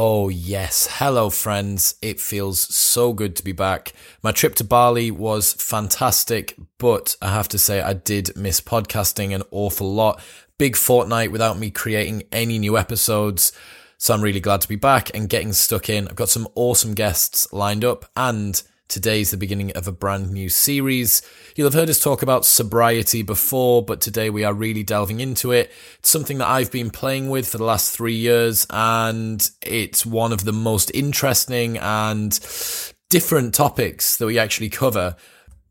Oh, yes. Hello, friends. It feels so good to be back. My trip to Bali was fantastic, but I have to say I did miss podcasting an awful lot. Big fortnight without me creating any new episodes. So I'm really glad to be back and getting stuck in. I've got some awesome guests lined up and Today's the beginning of a brand new series. You'll have heard us talk about sobriety before, but today we are really delving into it. It's something that I've been playing with for the last three years, and it's one of the most interesting and different topics that we actually cover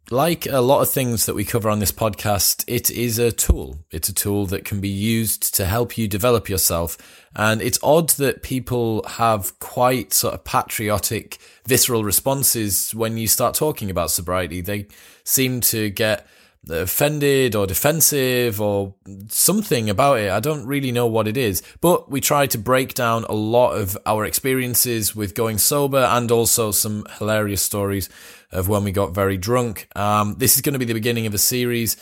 like a lot of things that we cover on this podcast, it is a tool. It's a tool that can be used to help you develop yourself. And it's odd that people have quite sort of patriotic, visceral responses when you start talking about sobriety. They seem to get offended or defensive or something about it. I don't really know what it is, but we try to break down a lot of our experiences with going sober and also some hilarious stories of when we got very drunk. Um, this is going to be the beginning of a series.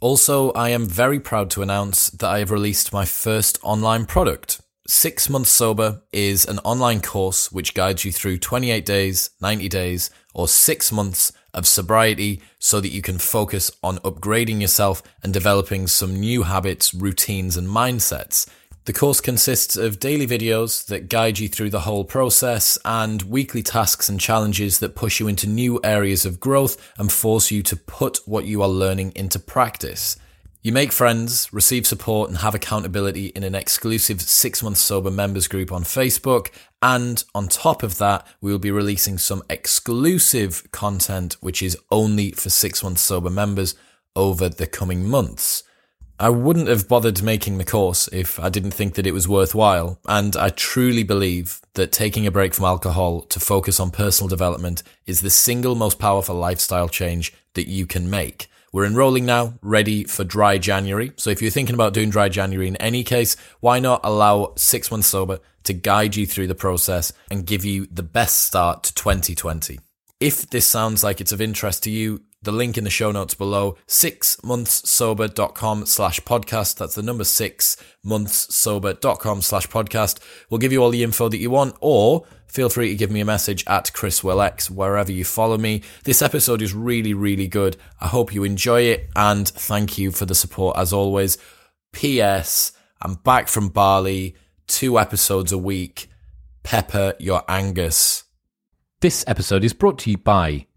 Also, I am very proud to announce that I have released my first online product. Six Months Sober is an online course which guides you through 28 days, 90 days, or six months of sobriety so that you can focus on upgrading yourself and developing some new habits, routines, and mindsets. The course consists of daily videos that guide you through the whole process and weekly tasks and challenges that push you into new areas of growth and force you to put what you are learning into practice. You make friends, receive support, and have accountability in an exclusive six month sober members group on Facebook. And on top of that, we will be releasing some exclusive content, which is only for six month sober members over the coming months. I wouldn't have bothered making the course if I didn't think that it was worthwhile. And I truly believe that taking a break from alcohol to focus on personal development is the single most powerful lifestyle change that you can make. We're enrolling now, ready for dry January. So if you're thinking about doing dry January in any case, why not allow six months sober to guide you through the process and give you the best start to 2020? If this sounds like it's of interest to you, the link in the show notes below, sixmonthssober.com slash podcast. That's the number six monthssober.com slash podcast. We'll give you all the info that you want, or feel free to give me a message at Chris X wherever you follow me. This episode is really, really good. I hope you enjoy it and thank you for the support as always. P.S. I'm back from Bali, two episodes a week. Pepper your Angus. This episode is brought to you by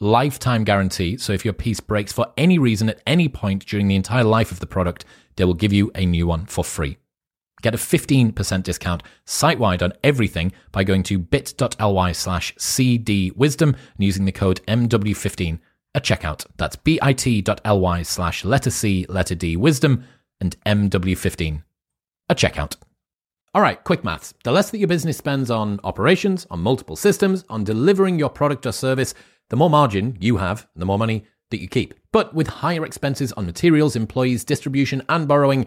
lifetime guarantee. So if your piece breaks for any reason at any point during the entire life of the product, they will give you a new one for free. Get a 15% discount site wide on everything by going to bit.ly slash cdwisdom and using the code MW15 at checkout. That's bit.ly slash letter C, letter D, wisdom, and MW15 at checkout. All right, quick maths. The less that your business spends on operations, on multiple systems, on delivering your product or service, the more margin you have, the more money that you keep. But with higher expenses on materials, employees, distribution, and borrowing,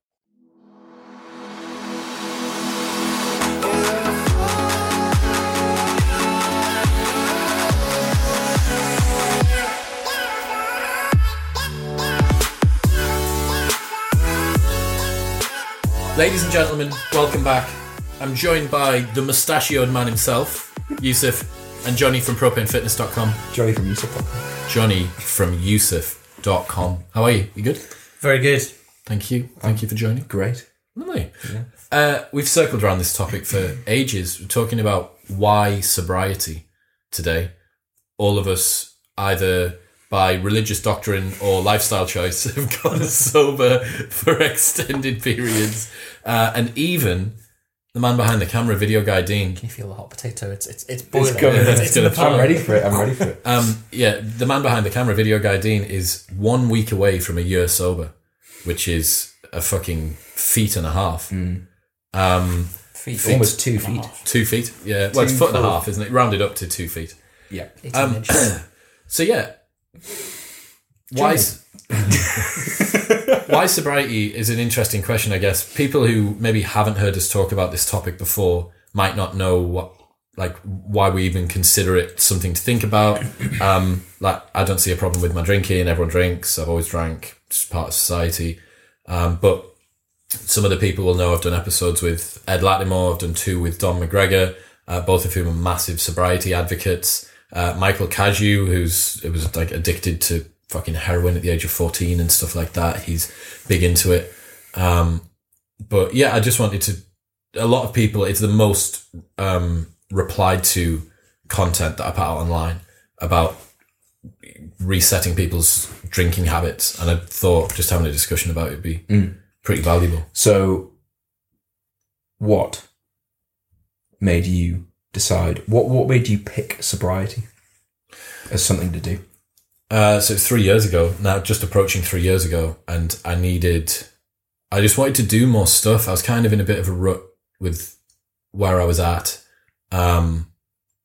Ladies and gentlemen, welcome back. I'm joined by the mustachioed man himself, Yusef, and Jonny from propanefitness.com. Jonny from Yusef. Jonny from Yusef.com. How are you? You good? Very good. Thank you. Thank you for joining. Great. Lovely. Uh, we've circled around this topic for ages. We're talking about why sobriety today. All of us, either by religious doctrine or lifestyle choice, have gone sober for extended periods. Uh, and even the man behind the camera, video guy Dean, Can you feel the hot potato? It's it's it's boiling. coming. It's, It's it's in the gonna- I'm pan. ready for it. I'm ready for it. Um, yeah, the man behind the camera, video guy Dean, is one week away from a year sober, which is a fucking feet and a half. Um, Feet. Almost two feet. two feet. Yeah, well, it's foot and a half, isn't it? Rounded up to two feet. Yeah. 18 Um, inches. So yeah, why why sobriety is an interesting question. I guess people who maybe haven't heard us talk about this topic before might not know what like why we even consider it something to think about. Um, like I don't see a problem with my drinking. Everyone drinks. I've always drank. It's part of society. Um, but some of the people will know I've done episodes with Ed Latimore. I've done two with Don McGregor, uh, both of whom are massive sobriety advocates. Uh, Michael Caju, who's it was like addicted to fucking heroin at the age of fourteen and stuff like that. He's big into it. Um, but yeah, I just wanted to. A lot of people, it's the most um, replied to content that I put out online about resetting people's drinking habits, and I thought just having a discussion about it would be pretty valuable. So, what made you decide? What What made you pick sobriety as something to do? Uh, so three years ago now, just approaching three years ago, and I needed, I just wanted to do more stuff. I was kind of in a bit of a rut with where I was at. Um,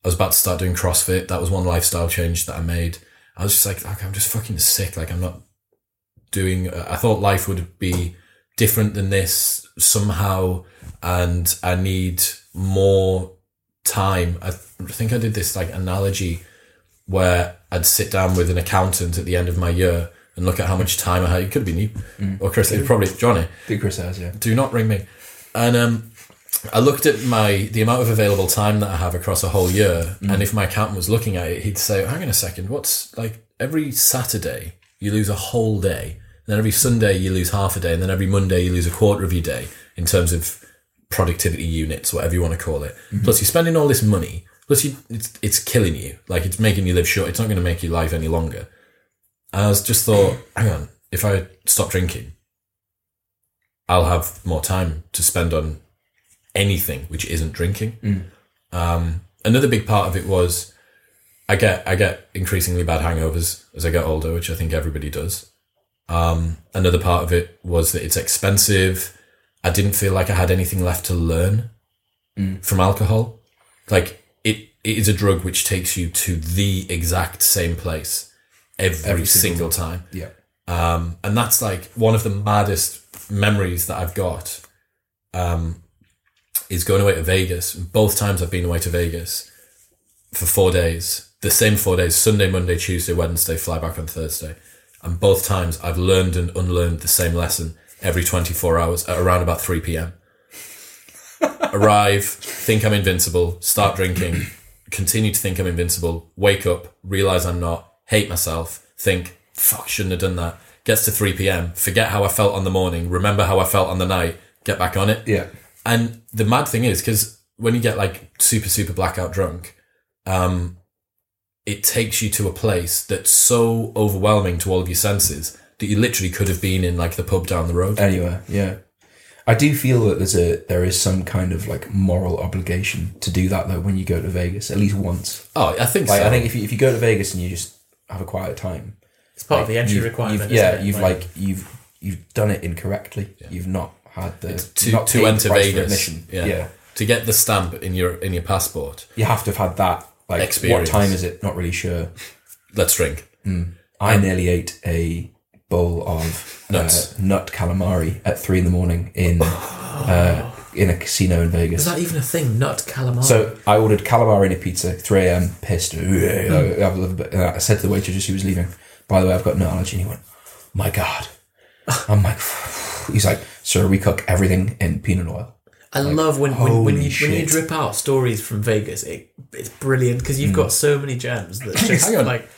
I was about to start doing CrossFit. That was one lifestyle change that I made. I was just like, like I'm just fucking sick. Like I'm not doing. I thought life would be different than this somehow, and I need more time. I think I did this like analogy where I'd sit down with an accountant at the end of my year and look at how much time I had. It could have been you or Chris. It probably Jonny. Big Chris has, yeah. Do not ring me. And um, I looked at my the amount of available time that I have across a whole year, and if my accountant was looking at it, he'd say, "Hang on a second, what's like every Saturday you lose a whole day, and then every Sunday you lose half a day, and then every Monday you lose a quarter of your day in terms of productivity units, whatever you want to call it. Plus, you're spending all this money. Plus, you, it's it's killing you. Like it's making you live short. It's not going to make your life any longer. And I was just thought, hang on, if I stop drinking, I'll have more time to spend on anything which isn't drinking. Um, another big part of it was I get I get increasingly bad hangovers as I get older, which I think everybody does. Um, another part of it was that it's expensive. I didn't feel like I had anything left to learn from alcohol. Like it, it is a drug which takes you to the exact same place every, Every single, single time. Yeah. Um, and that's like one of the maddest memories that I've got. Um, is going away to Vegas. Both times I've been away to Vegas for four days. The same four days: Sunday, Monday, Tuesday, Wednesday. Fly back on Thursday. And both times I've learned and unlearned the same lesson every 24 hours at around about 3 p.m. Arrive, think I'm invincible, start drinking, continue to think I'm invincible, wake up, realize I'm not, hate myself, think, fuck, shouldn't have done that. Gets to 3 p.m., forget how I felt on the morning, remember how I felt on the night, get back on it. Yeah. And the mad thing is, because when you get like super, super blackout drunk, um, it takes you to a place that's so overwhelming to all of your senses that you literally could have been in like the pub down the road. Anyway, yeah. I do feel that there's a there is some kind of like moral obligation to do that though when you go to Vegas at least once. Oh, I think Like so. I think if you if you go to Vegas and you just have a quiet time, It's part of the entry you've- requirement. you've- yeah, you've like you've you've done it incorrectly. You've not had the to, not to paid the enter Vegas, admission. yeah. yeah, to get the stamp in your in your passport. you have to have had that. Like Experience. what time is it? Not really sure. Let's drink. Hmm. I um, nearly ate a bowl of Nuts. uh, nut calamari at three in the morning in uh, in a casino in Vegas. Is that even a thing? Nut calamari. So I ordered calamari and a pizza, 3 a.m. Pissed. I, a bit- uh, I said to the waitress as she was leaving, "By the way, I've got nut allergy." And he went, "My God!" I'm like, he's like, "Sir, we cook everything in peanut oil." I love when, when, when, holy you, when you shit. drip out stories from Vegas. It, it's brilliant because you've got so many gems that just Hang on. like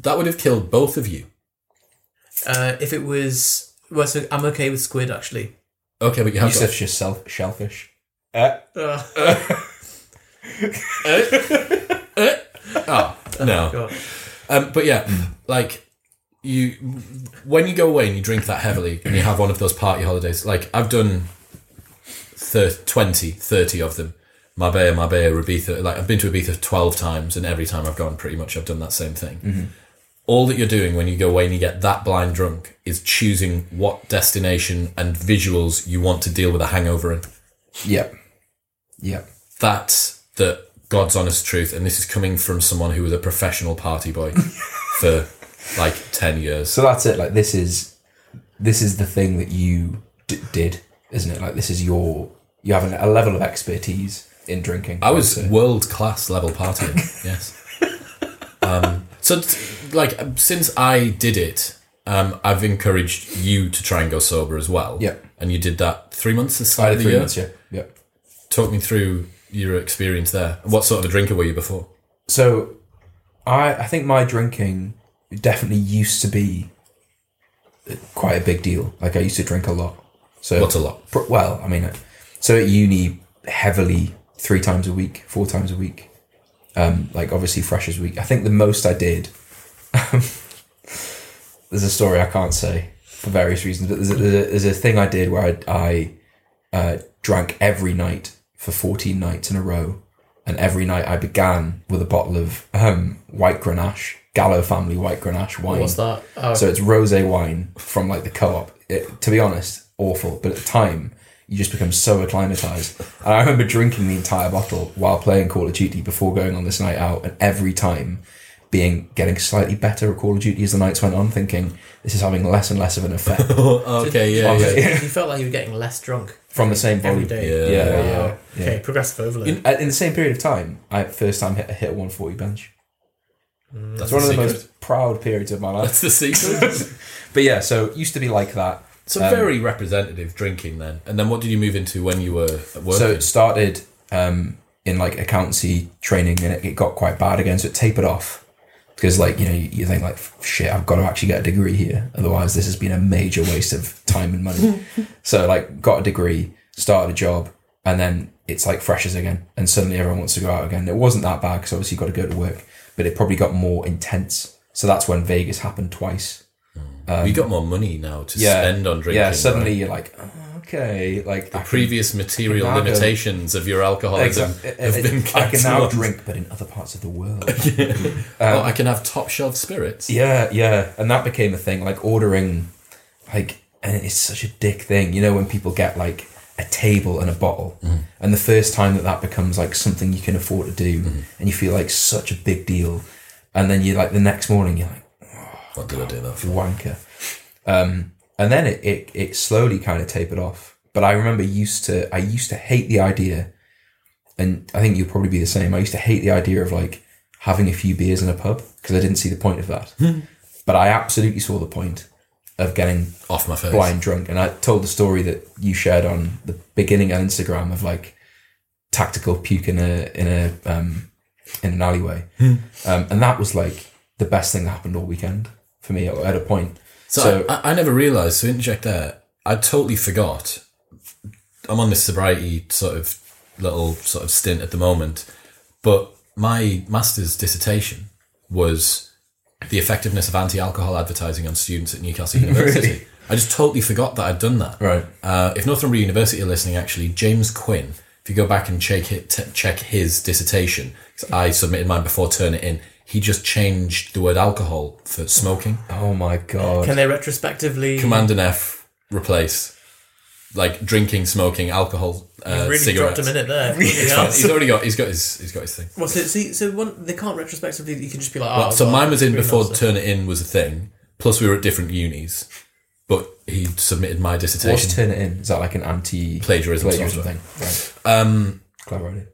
That would have killed both of you. Uh, if it was well, so I'm okay with squid actually. Okay, but you have You got said just self shellfish. Uh, oh no. God. Um, but yeah, like you, when you go away and you drink that heavily and you have one of those party holidays, like I've done thir- 20, 30 of them. Marbella, Marbella, Ibiza. Like I've been to Ibiza 12 times and every time I've gone pretty much I've done that same thing. All that you're doing when you go away and you get that blind drunk is choosing what destination and visuals you want to deal with a hangover in. yep, yep. That's the God's honest truth. And this is coming from someone who was a professional party boy for like 10 years. So that's it. Like this is this is the thing that you d- did, isn't it? Like this is your you have a level of expertise in drinking. I was world class level partying. yes. Um, so, like, since I did it, um, I've encouraged you to try and go sober as well. Yep. And you did that three months this side of the three year. months. Yeah, yeah. Talk me through your experience there. What sort of a drinker were you before? So, I I think my drinking definitely used to be quite a big deal. Like I used to drink a lot. So What's a lot? Well, I mean, uh, so at uni, heavily three times a week, four times a week. Um, like obviously freshers week. I think the most I did. there's a story I can't say for various reasons, but there's a, there's a, there's a thing I did where I, I uh, drank every night for 14 nights in a row, and every night I began with a bottle of um, white Grenache, Gallo family white Grenache wine. What's that? Oh, So it's rosé wine from like the co-op. It, to be honest, awful. But at the time, you just become so acclimatized. And I remember drinking the entire bottle while playing Call of Duty before going on this night out, and every time being getting slightly better at Call of Duty as the nights went on, thinking this is having less and less of an effect okay, yeah, Okay. yeah. you felt like you were getting less drunk from the same every volume. day. Yeah. Yeah, yeah, yeah. Okay, progressive overload. In, in the same period of time, I first time hit, hit a 140 bench. Mm. That's It's one of the secret. most proud periods of my life. That's the secret. But yeah, so it used to be like that. So Um, very representative drinking then. And then what did you move into when you were working? So it started um, in like accountancy training, and it, it got quite bad again. So it tapered off because, like, you know, you, you think like, shit, I've got to actually get a degree here, otherwise this has been a major waste of time and money. so like, got a degree, started a job, and then it's like freshers again, and suddenly everyone wants to go out again. It wasn't that bad because obviously you got to go to work, but it probably got more intense. So that's when Vegas happened twice. Um, you got more money now to Yeah, spend on drinking. yeah. Suddenly right? you're like, oh, okay, like I can- previous material I can go- limitations of your alcoholism Exactly. have been I can now drink, but in other parts of the world. oh, I can have top shelf spirits. Yeah, yeah, and that became a thing. Like ordering, like, and it's such a dick thing. You know, when people get like a table and a bottle, mm-hmm. and the first time that that becomes like something you can afford to do, mm-hmm. and you feel like such a big deal, and then you like the next morning you're like What did I do that for? wanker, um, and then it, it it slowly kind of tapered off. But I remember used to I used to hate the idea, and I think you'll probably be the same. I used to hate the idea of like having a few beers in a pub because I didn't see the point of that. but I absolutely saw the point of getting Off my face. blind drunk. And I told the story that you shared on the beginning on Instagram of like tactical puke in a in a um, in an alleyway, um, and that was like the best thing that happened all weekend for me at, a point. So, So- I, I never realised. So interject there. I totally forgot. I'm on this sobriety sort of little sort of stint at the moment, but my master's dissertation was the effectiveness of anti-alcohol advertising on students at Newcastle University. Really? I just totally forgot that I'd done that. Right. Uh, if Northumbria University are listening, actually, James Quinn, if you go back and check it, check his dissertation, I submitted mine before Turnitin. He just changed the word alcohol for smoking. Oh my god! Can they retrospectively? Command and F replace like drinking, smoking, alcohol, uh, You really cigarettes. dropped a minute there. It's fine. He's already got. He's got his. He's got his thing. Well, so, see, so one, they can't retrospectively. You can just be like, oh, Well, so well, mine was in before nice. Turnitin was a thing. Plus, we were at different unis, but he submitted my dissertation. What's Turnitin? Is that like an anti Plagiarism plagiarism software. thing? Right. Um, Clever idea.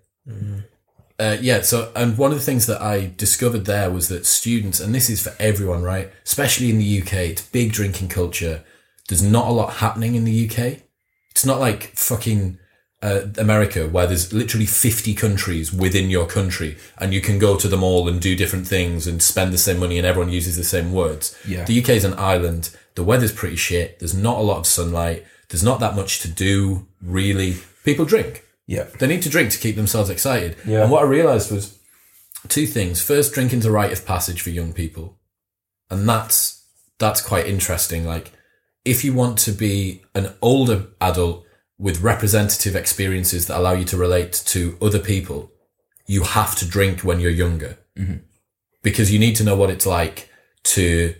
Uh, yeah, so and one of the things that I discovered there was that students, and this is for everyone, right? Especially in the UK, it's big drinking culture. there's not a lot happening in the UK. It's not like fucking uh, America where there's literally 50 countries within your country and you can go to them all and do different things and spend the same money and everyone uses the same words. Yeah. The UK is an island. The weather's pretty shit. There's not a lot of sunlight. There's not that much to do, really. People drink. Yeah. They need to drink to keep themselves excited. Yeah. And what I realized was two things. First, drinking's a rite of passage for young people. And that's that's quite interesting. Like if you want to be an older adult with representative experiences that allow you to relate to other people, you have to drink when you're younger. Mm-hmm. Because you need to know what it's like to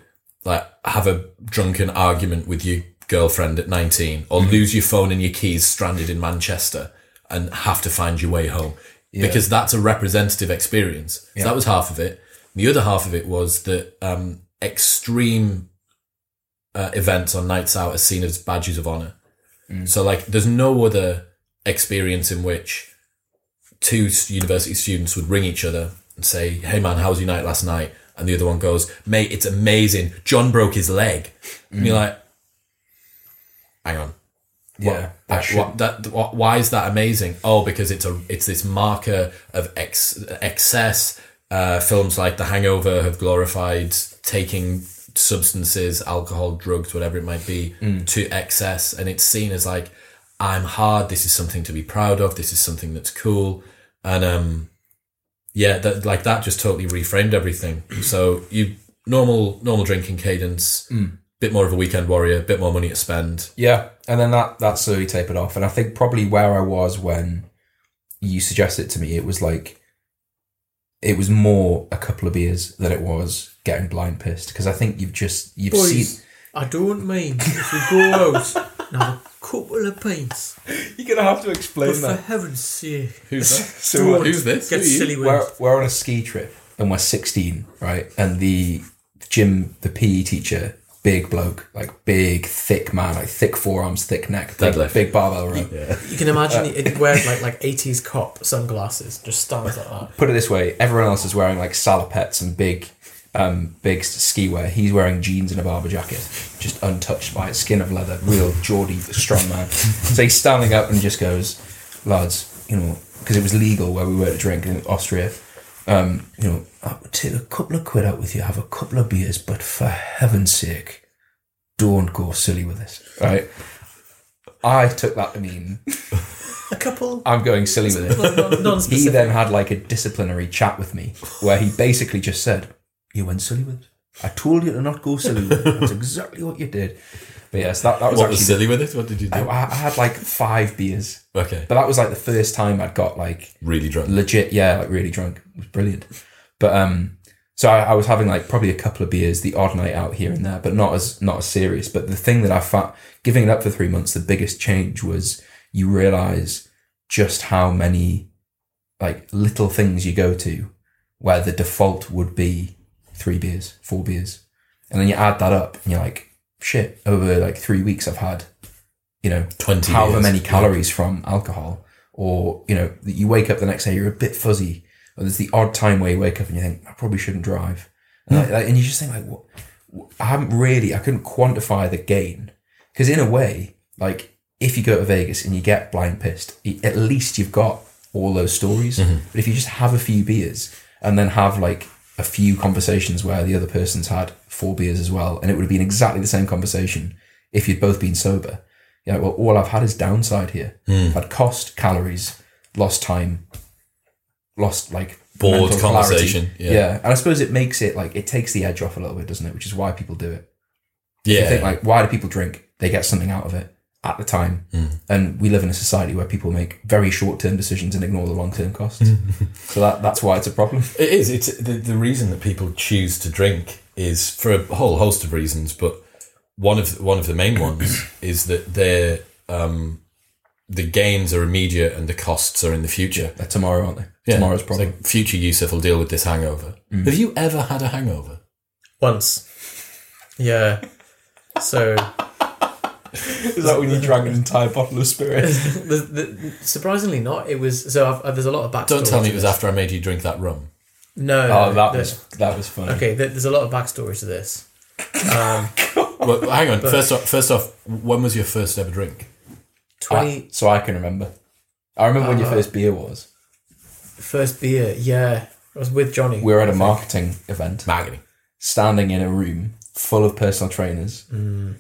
like have a drunken argument with your girlfriend at 19 or mm-hmm. lose your phone and your keys stranded in Manchester and have to find your way home because that's a representative experience. So that was half of it. The other half of it was that um, extreme uh, events on nights out are seen as badges of honor. So like, there's no other experience in which two university students would ring each other and say, "Hey man, how was your night last night?" And the other one goes, "Mate, it's amazing. John broke his leg." And you're like, "Hang on, Yeah. what, that what, that, what, why is that amazing? Oh, because it's a it's this marker of ex, excess. Uh, films like The Hangover have glorified taking substances, alcohol, drugs, whatever it might be, to excess, and it's seen as like I'm hard. This is something to be proud of. This is something that's cool, and um, yeah, that like that just totally reframed everything. So you normal normal drinking cadence, bit more of a weekend warrior, bit more money to spend. Yeah, and then that that slowly tapered off, and I think probably where I was when you suggested it to me, it was like it was more a couple of beers than it was getting blind pissed because I think you've just you've Boys, seen. I don't mind if we go out and have a couple of pints. You're gonna have to explain But for heaven's sake, Who's that? So Who's this? get Who silly with we're we're on a ski trip and we're 16, right? And the gym, the PE teacher, big bloke, like big, thick man, like thick forearms, thick neck, big, Deadlift. big barbell row. You can imagine it it wears like like 80s cop sunglasses, just stands like that. Put it this way: everyone else is wearing like salopettes and big, um, big ski wear. He's wearing jeans and a Barbour jacket, just untouched by it, skin of leather, real Geordie, strong man. So he's standing up and just goes, "Lads, you know, because it was legal where we were to drink in Austria." Um, you know, I would take a couple of quid out with you, have a couple of beers, but for heaven's sake, don't go silly with this, right? I took that to mean A couple, I'm going silly with it. non- He then had like a disciplinary chat with me where he basically just said, You went silly with it. I told you to not go silly with it. That's exactly what you did. But yes, that, that was What actually. was silly with it? What did you do? I, I had like five beers, Okay, but that was like the first time I'd got like really drunk. legit, yeah, like really drunk. It was brilliant. But um, so I, I was having like probably a couple of beers, the odd night out here and there, but not as not as serious. But the thing that I found, giving it up for three months, the biggest change was you realize just how many like little things you go to where the default would be three beers, four beers, and then you add that up and you're like, shit. Over like three weeks, I've had you know Twenty. however years. many calories from alcohol, or you know, that you wake up the next day, you're a bit fuzzy, or there's the odd time where you wake up and you think, I probably shouldn't drive, and, like, like- and you just think like, what? I haven't really, I couldn't quantify the gain because in a way, like if you go to Vegas and you get blind pissed, at least you've got all those stories. Mm-hmm. But if you just have a few beers and then have like a few conversations where the other person's had four beers as well, and it would have been exactly the same conversation if you'd both been sober. Yeah, well, all I've had is downside here. Hmm. I've had cost, calories, lost time, lost like Bored conversation, Clarity. yeah. and I suppose it makes it like it takes the edge off a little bit, doesn't it? Which is why people do it. Yeah. I think like why do people drink? They get something out of it at the time, hmm. and we live in a society where people make very short term decisions and ignore the long term costs. so that that's why it's a problem. It is. It's the, the reason that people choose to drink is for a whole host of reasons, but one of one of the main ones is that their um, the gains are immediate and the costs are in the future. They're tomorrow, aren't they? Yeah. Tomorrow's It's problem. like future Yusef will deal with this hangover. Have you ever had a hangover? Once. Yeah. So is that when you drank an entire bottle of spirit? the, the, surprisingly not. It was so. I've, uh, there's a lot of backstory. Don't tell me it was this. after I made you drink that rum. No. oh, that the- was that was funny. Okay, there- there's a lot of backstory to this. Um, Well, hang on. First off, first off, when was your first ever drink? Twenty I- so I can remember. I remember when your Uh, first beer was. first beer. Yeah, I was with Jonny. We were at a marketing event, Marketing. standing in a room full of personal trainers. Mm.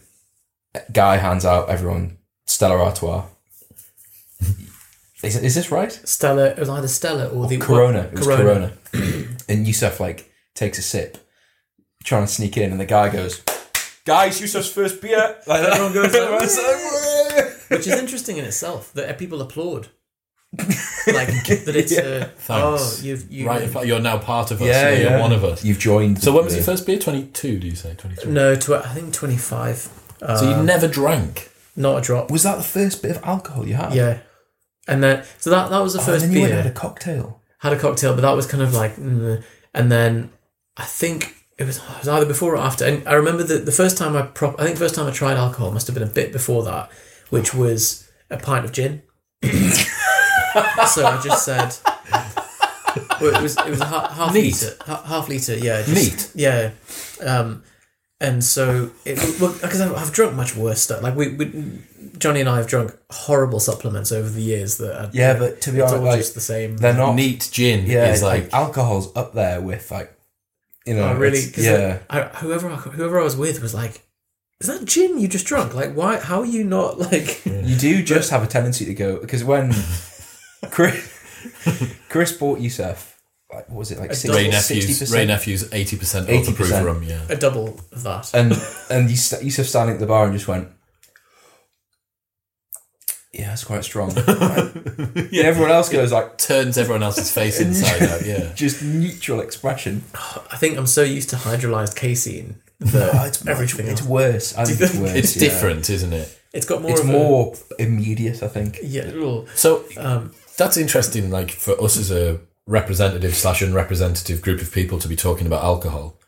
Guy hands out everyone Stella Artois. Is, is this right? Stella. It was either Stella or the Corona. It was Corona. Corona. and Yusef like takes a sip, trying to sneak in, and the guy goes, "Guys, Yusef's first beer." Like that. Everyone goes like, Everyone's which is interesting in itself that people applaud. like that it's uh, oh Thanks. you've you Right, you're now part of us. Yeah, Yeah, yeah. you're one of us. You've joined. So when was your first beer? Twenty two? Do you say twenty three? no tw- I think twenty five. Uh, So you never drank. not a drop. Was that the first bit of alcohol you had? Yeah, and then so that that was the Oh, first and then you beer. and had a cocktail. had a cocktail, but that was kind of like, mm, and then I think it was, it was either before or after. And I remember that the first time I prop, I think the first time I tried alcohol must have been a bit before that, which was a pint of gin. so I just said, well, it was it was a half, half liter, half liter, yeah, just, Neat. yeah. Um, and so it well because I've, I've drunk much worse stuff. Like we, we, Jonny and I have drunk horrible supplements over the years that are, Yeah, but to be it's honest, all like, just the same. they're not. Neat gin yeah, is like, like, alcohol's up there with like, you know, Oh, really? 'Cause yeah. I, I, whoever I, whoever I was with was like, "Is that gin you just drunk? Like, why? How are you not like?" You do just have a tendency to go because when Chris, Chris bought Yusef, like what was it like 60, Ray nephews? 60%? Ray Nephews eighty percent off the proof 80%. rum. Yeah. a double of that. and and you st- Yusef standing at the bar and just went, "Yeah, it's quite strong." yeah, everyone else goes like Turns everyone else's face inside out. Yeah. just neutral expression. I think I'm so used to hydrolyzed casein that it's much, everything It's worse. I think it's worse. It's yeah. different, isn't it? It's got more. It's of a- more immediate. I think. yeah. well, So Um, that's interesting. Like for us as a representative slash unrepresentative group of people to be talking about alcohol,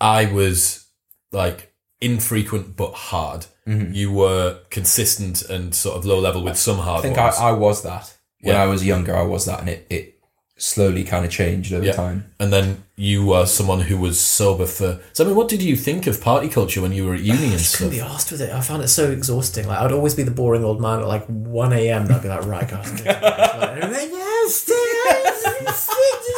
I was like infrequent but hard. Mm-hmm. You were consistent and sort of low level with some hard I think. I, I was that when Yeah. I was younger. I was that, and it, it slowly kind of changed over Yeah. time. and then you were someone who was sober for. So I mean, what did you think of party culture when you were at uni and just couldn't be asked with it. I found it so exhausting. Like I'd always be the boring old man at like one a.m. and I'd be like, right, guys, I'm gonna go to bed." like, "Yes,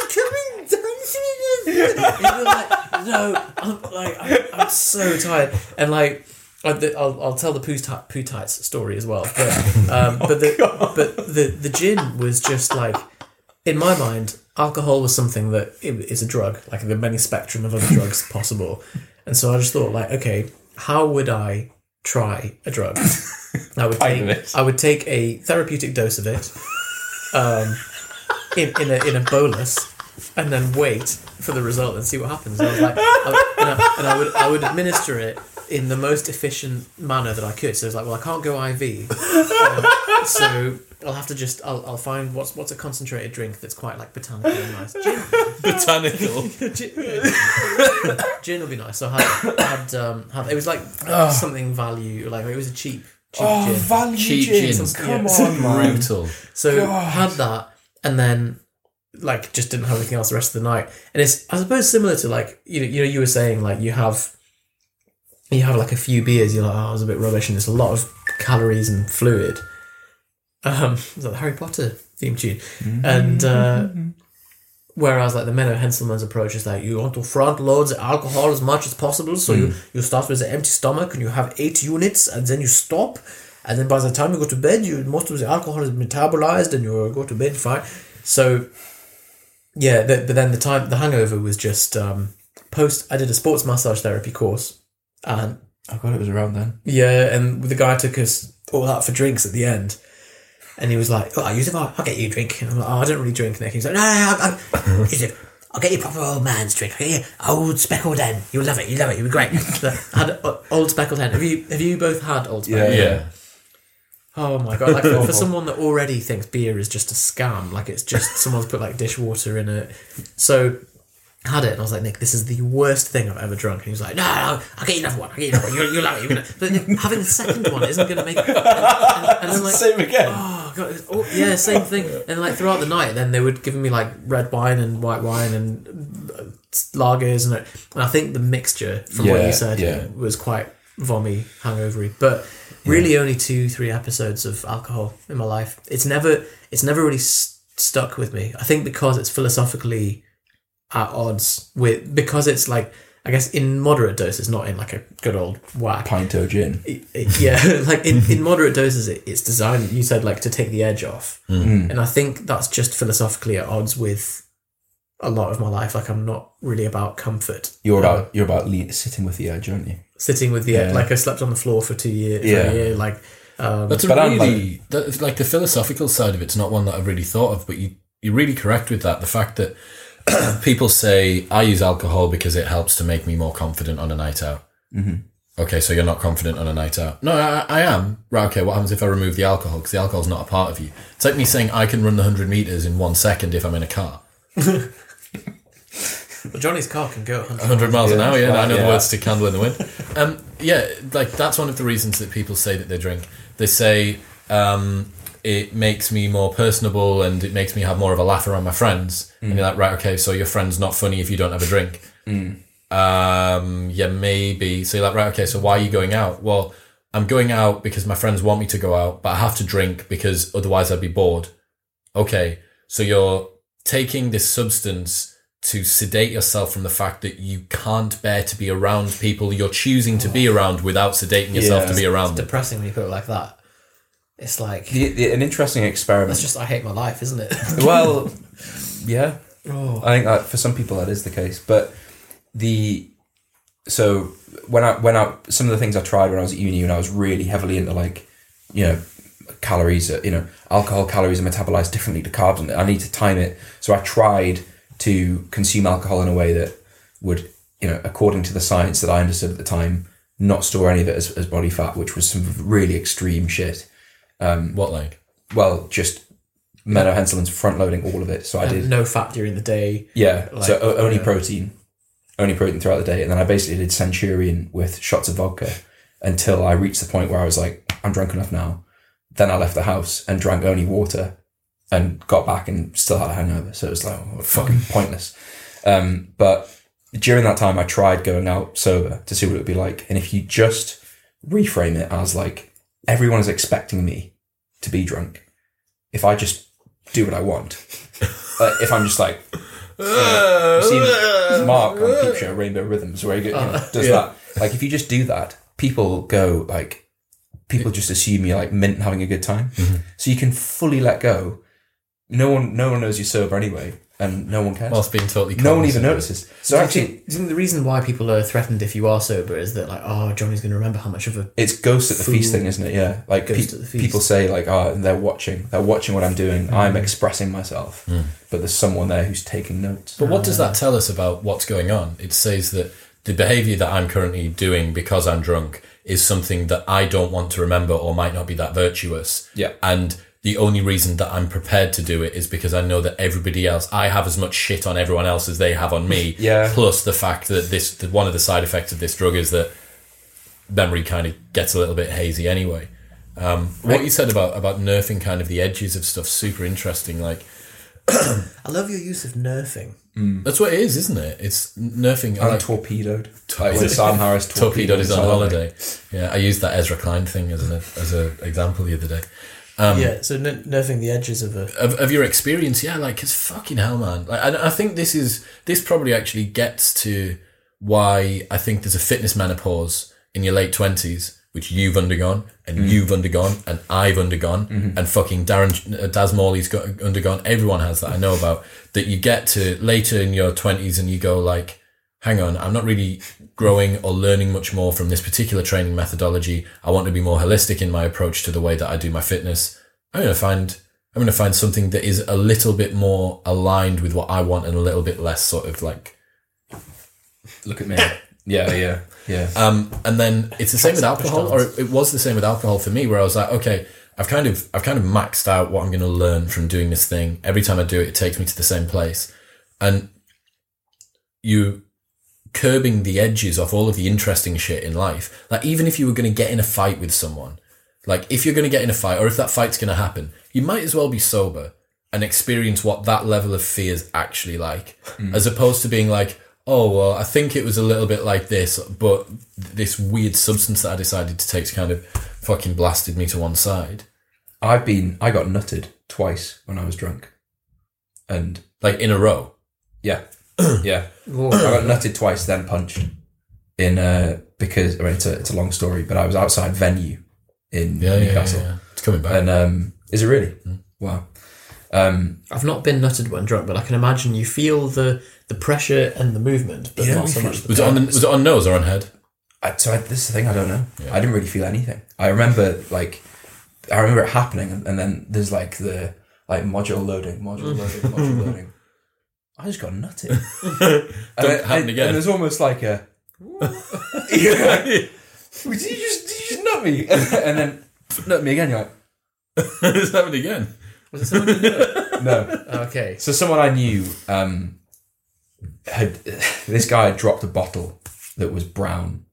coming down to me." Like, no, I'm like, I'm, I'm so tired, and like. I'll, I'll tell the poo, ti- poo tights story as well, but um, but the but the the gin was just like in my mind, alcohol was something that is a drug, like the many spectrum of other drugs possible. And so I just thought, like, okay, how would I try a drug? I would take. I would take a therapeutic dose of it, um, in in a in a bolus, and then wait for the result and see what happens. And I was like, I, and, I, and I would I would administer it in the most efficient manner that I could. So it's like, well, I can't go IV, uh, so I'll have to just I'll, I'll find what's what's a concentrated drink that's quite like botanical and nice. Gin, Botanical. gin, yeah. Gin would be nice. So I had, had um had it was like something value like it was a cheap cheap Oh, gin. value Cheap gin. gin. Come Yeah. on, man. Brutal. So God. had that and then like just didn't have anything else the rest of the night. And it's I suppose similar to like you know you know you were saying like you have you have like a few beers you're like oh it was a bit rubbish and there's a lot of calories and fluid. Um, is that the Harry Potter theme tune? And uh, whereas like the Menno Henselmans' approach is like you want to front load the alcohol as much as possible, so you you start with an empty stomach and you have eight units and then you stop, and then by the time you go to bed, you most of the alcohol is metabolized and you go to bed fine. So yeah, the, but then the time the hangover was just um, post. I did a sports massage therapy course, and I God, it was around then. yeah, and the guy took us all out for drinks at the end. And he was like, "Oh, you said, oh, I'll get you a drink." And I'm like, "Oh, I don't really drink, Nick." He's like, "No, no, no." I, I, he said, "I'll get you a proper old man's drink. I'll get you old speckled hen. You'll love it. You'll love it. You'll be great." So I had uh, old speckled hen. Have you have you both had old speckled? Yeah. hen? Yeah. Oh my god! Like for, for someone that already thinks beer is just a scam, like it's just someone's put like dishwater in it. So had it, and I was like, Nick, this is the worst thing I've ever drunk. And he was like, No, no, I'll get you another one. I'll get you another one. You'll, you'll love it. You're gonna... But Nick, having the second one isn't going to make. And, and, and I'm like, Same again. oh god, oh, yeah, same thing. And like throughout the night, then they would give me like red wine and white wine and uh, lagers, and, and I think the mixture from what you said yeah. was quite vommy, hangovery. But really, only two, three episodes of alcohol in my life. It's never, it's never really s- stuck with me. I think because it's philosophically at odds with, because it's like, I guess in moderate doses, not in like a good old whack. Pint o' gin. It- it- yeah, like in, in moderate doses, it, it's designed. You said like to take the edge off, mm. and I think that's just philosophically at odds with a lot of my life. Like I'm not really about comfort. You're uh, about you're about le- sitting with the edge, aren't you? Sitting with the Yeah. like I slept on the floor for two years. For Yeah. year, like um, That's a But I'm really that, like the philosophical side of it's not one that I've really thought of, but you you're really correct with that. The fact that people say I use alcohol because it helps to make me more confident on a night out. Mm-hmm. Okay, so you're not confident on a night out. No, I, I am. Right. Okay. What happens if I remove the alcohol? Because the alcohol's not a part of you. It's like me saying I can run the hundred meters in one second if I'm in a car. Well, Jonny's car can go 100. 100 miles an hour, yeah. right, I know yeah. the words to Candle in the Wind. Um, yeah, like that's one of the reasons that people say that they drink. They say um, it makes me more personable and it makes me have more of a laugh around my friends. And you're like, right, okay, so your friend's not funny if you don't have a drink. Um, yeah, maybe. So you're like, right, okay, so why are you going out? Well, I'm going out because my friends want me to go out, but I have to drink because otherwise I'd be bored. Okay, so you're taking this substance to sedate yourself from the fact that you can't bear to be around people you're choosing to be around without sedating yourself Yeah. to be around It's them. depressing when you put it like that. It's like The, the, an interesting experiment. that's just I hate my life, isn't it? well, yeah, oh, I think that for some people that is the case. But the so when I when I some of the things I tried when I was at uni and I was really heavily into like you know calories, uh, you know alcohol calories are metabolized differently to carbs, and I need to time it. So I tried to consume alcohol in a way that would you know according to the science that I understood at the time not store any of it as, as body fat, which was some really extreme shit. Um, what like? Well, just Menno Henselmans' front loading all of it. So I did no fat during the day. yeah. Like, so o- only yeah. protein, only protein throughout the day, and then I basically did Centurion with shots of vodka until I reached the point where I was like, I'm drunk enough now. Then I left the house and drank only water, and got back and still had a hangover. So it was like oh, fucking pointless. Um, but during that time, I tried going out sober to see what it would be like, and if you just reframe it as like everyone is expecting me to be drunk, if I just do what I want, uh, if I'm just like You've Mark on Peep Show Rainbow Rhythms where he go, you know, does that. Like if you just do that, people go like people just assume you're like mint and having a good time. So you can fully let go. No one no one knows you're sober anyway, and no one cares. Whilst being totally no one even cognizant notices. So Do you actually think- do you think the reason why people are threatened if you are sober is that like, oh, Jonny's going to remember how much of a it's ghost at the feast Fool. thing, isn't it? Yeah. Like Ghost pe- at the feast. people say like, oh, they're watching. They're watching what I'm doing. Mm. I'm expressing myself. Mm. But there's someone there who's taking notes. But what does ah. that tell us about what's going on? It says that the behavior that I'm currently doing because I'm drunk is something that I don't want to remember or might not be that virtuous. Yeah. And the only reason that I'm prepared to do it is because I know that everybody else, I have as much shit on everyone else as they have on me. Yeah. Plus the fact that this, that one of the side effects of this drug is that memory kind of gets a little bit hazy anyway. Um, what you said about, about nerfing kind of the edges of stuff, super interesting. Like, I love your use of nerfing. that's what it is, isn't it? It's nerfing. I I'm like, torpedoed. Like Sam Harris torpedoed is on holiday. holiday. Yeah, I used that Ezra Klein thing as an as an example the other day. Um, yeah, so n- nerfing the edges of a. Of, of your experience, yeah, like it's fucking hell, man. Like, and I think this is this probably actually gets to why I think there's a fitness menopause in your late twenties, which you've undergone, and you've undergone, and I've undergone, and fucking Darren uh, Daz Morley's got undergone. Everyone has that I know about. That you get to later in your twenties and you go like, hang on, I'm not really growing or learning much more from this particular training methodology. I want to be more holistic in my approach to the way that I do my fitness. I'm going to find, I'm going to find something that is a little bit more aligned with what I want and a little bit less sort of like, Look at me. Yeah, yeah, yeah. um, and then it's the same with alcohol or it, it was the same with alcohol for me where I was like, okay, I've kind of, I've kind of maxed out what I'm going to learn from doing this thing. Every time I do it, it takes me to the same place. And you curbing the edges off all of the interesting shit in life. Like even if you were going to get in a fight with someone, like if you're going to get in a fight or if that fight's going to happen, you might as well be sober and experience what that level of fear is actually like, mm. as opposed to being like, oh well, I think it was a little bit like this, but this weird substance that I decided to take kind of fucking blasted me to one side, I've been, I got nutted twice when I was drunk. And like in a row. yeah, yeah. I got nutted twice, then punched. In, uh, because, I mean, it's a, it's a long story, but I was outside venue in Yeah, yeah, Newcastle. yeah, yeah. It's coming back. And, um, is it really? Wow. Um, I've not been nutted when drunk, but I can imagine you feel the the pressure and the movement, but Yeah, not so much. The was it on the, was it on nose or on head? I, so I, this is the thing I don't know. I didn't really feel anything. I remember like I remember it happening, and, and then there's like the like module loading, module loading, module loading. I just got nutted. and, Don't happen and- again. And it was almost like a. yeah. Did you just did you just nut me? and then nut me again. You're like it's happened again. Was it someone you knew? no. Okay. So someone I knew um, had this guy had dropped a bottle that was brown,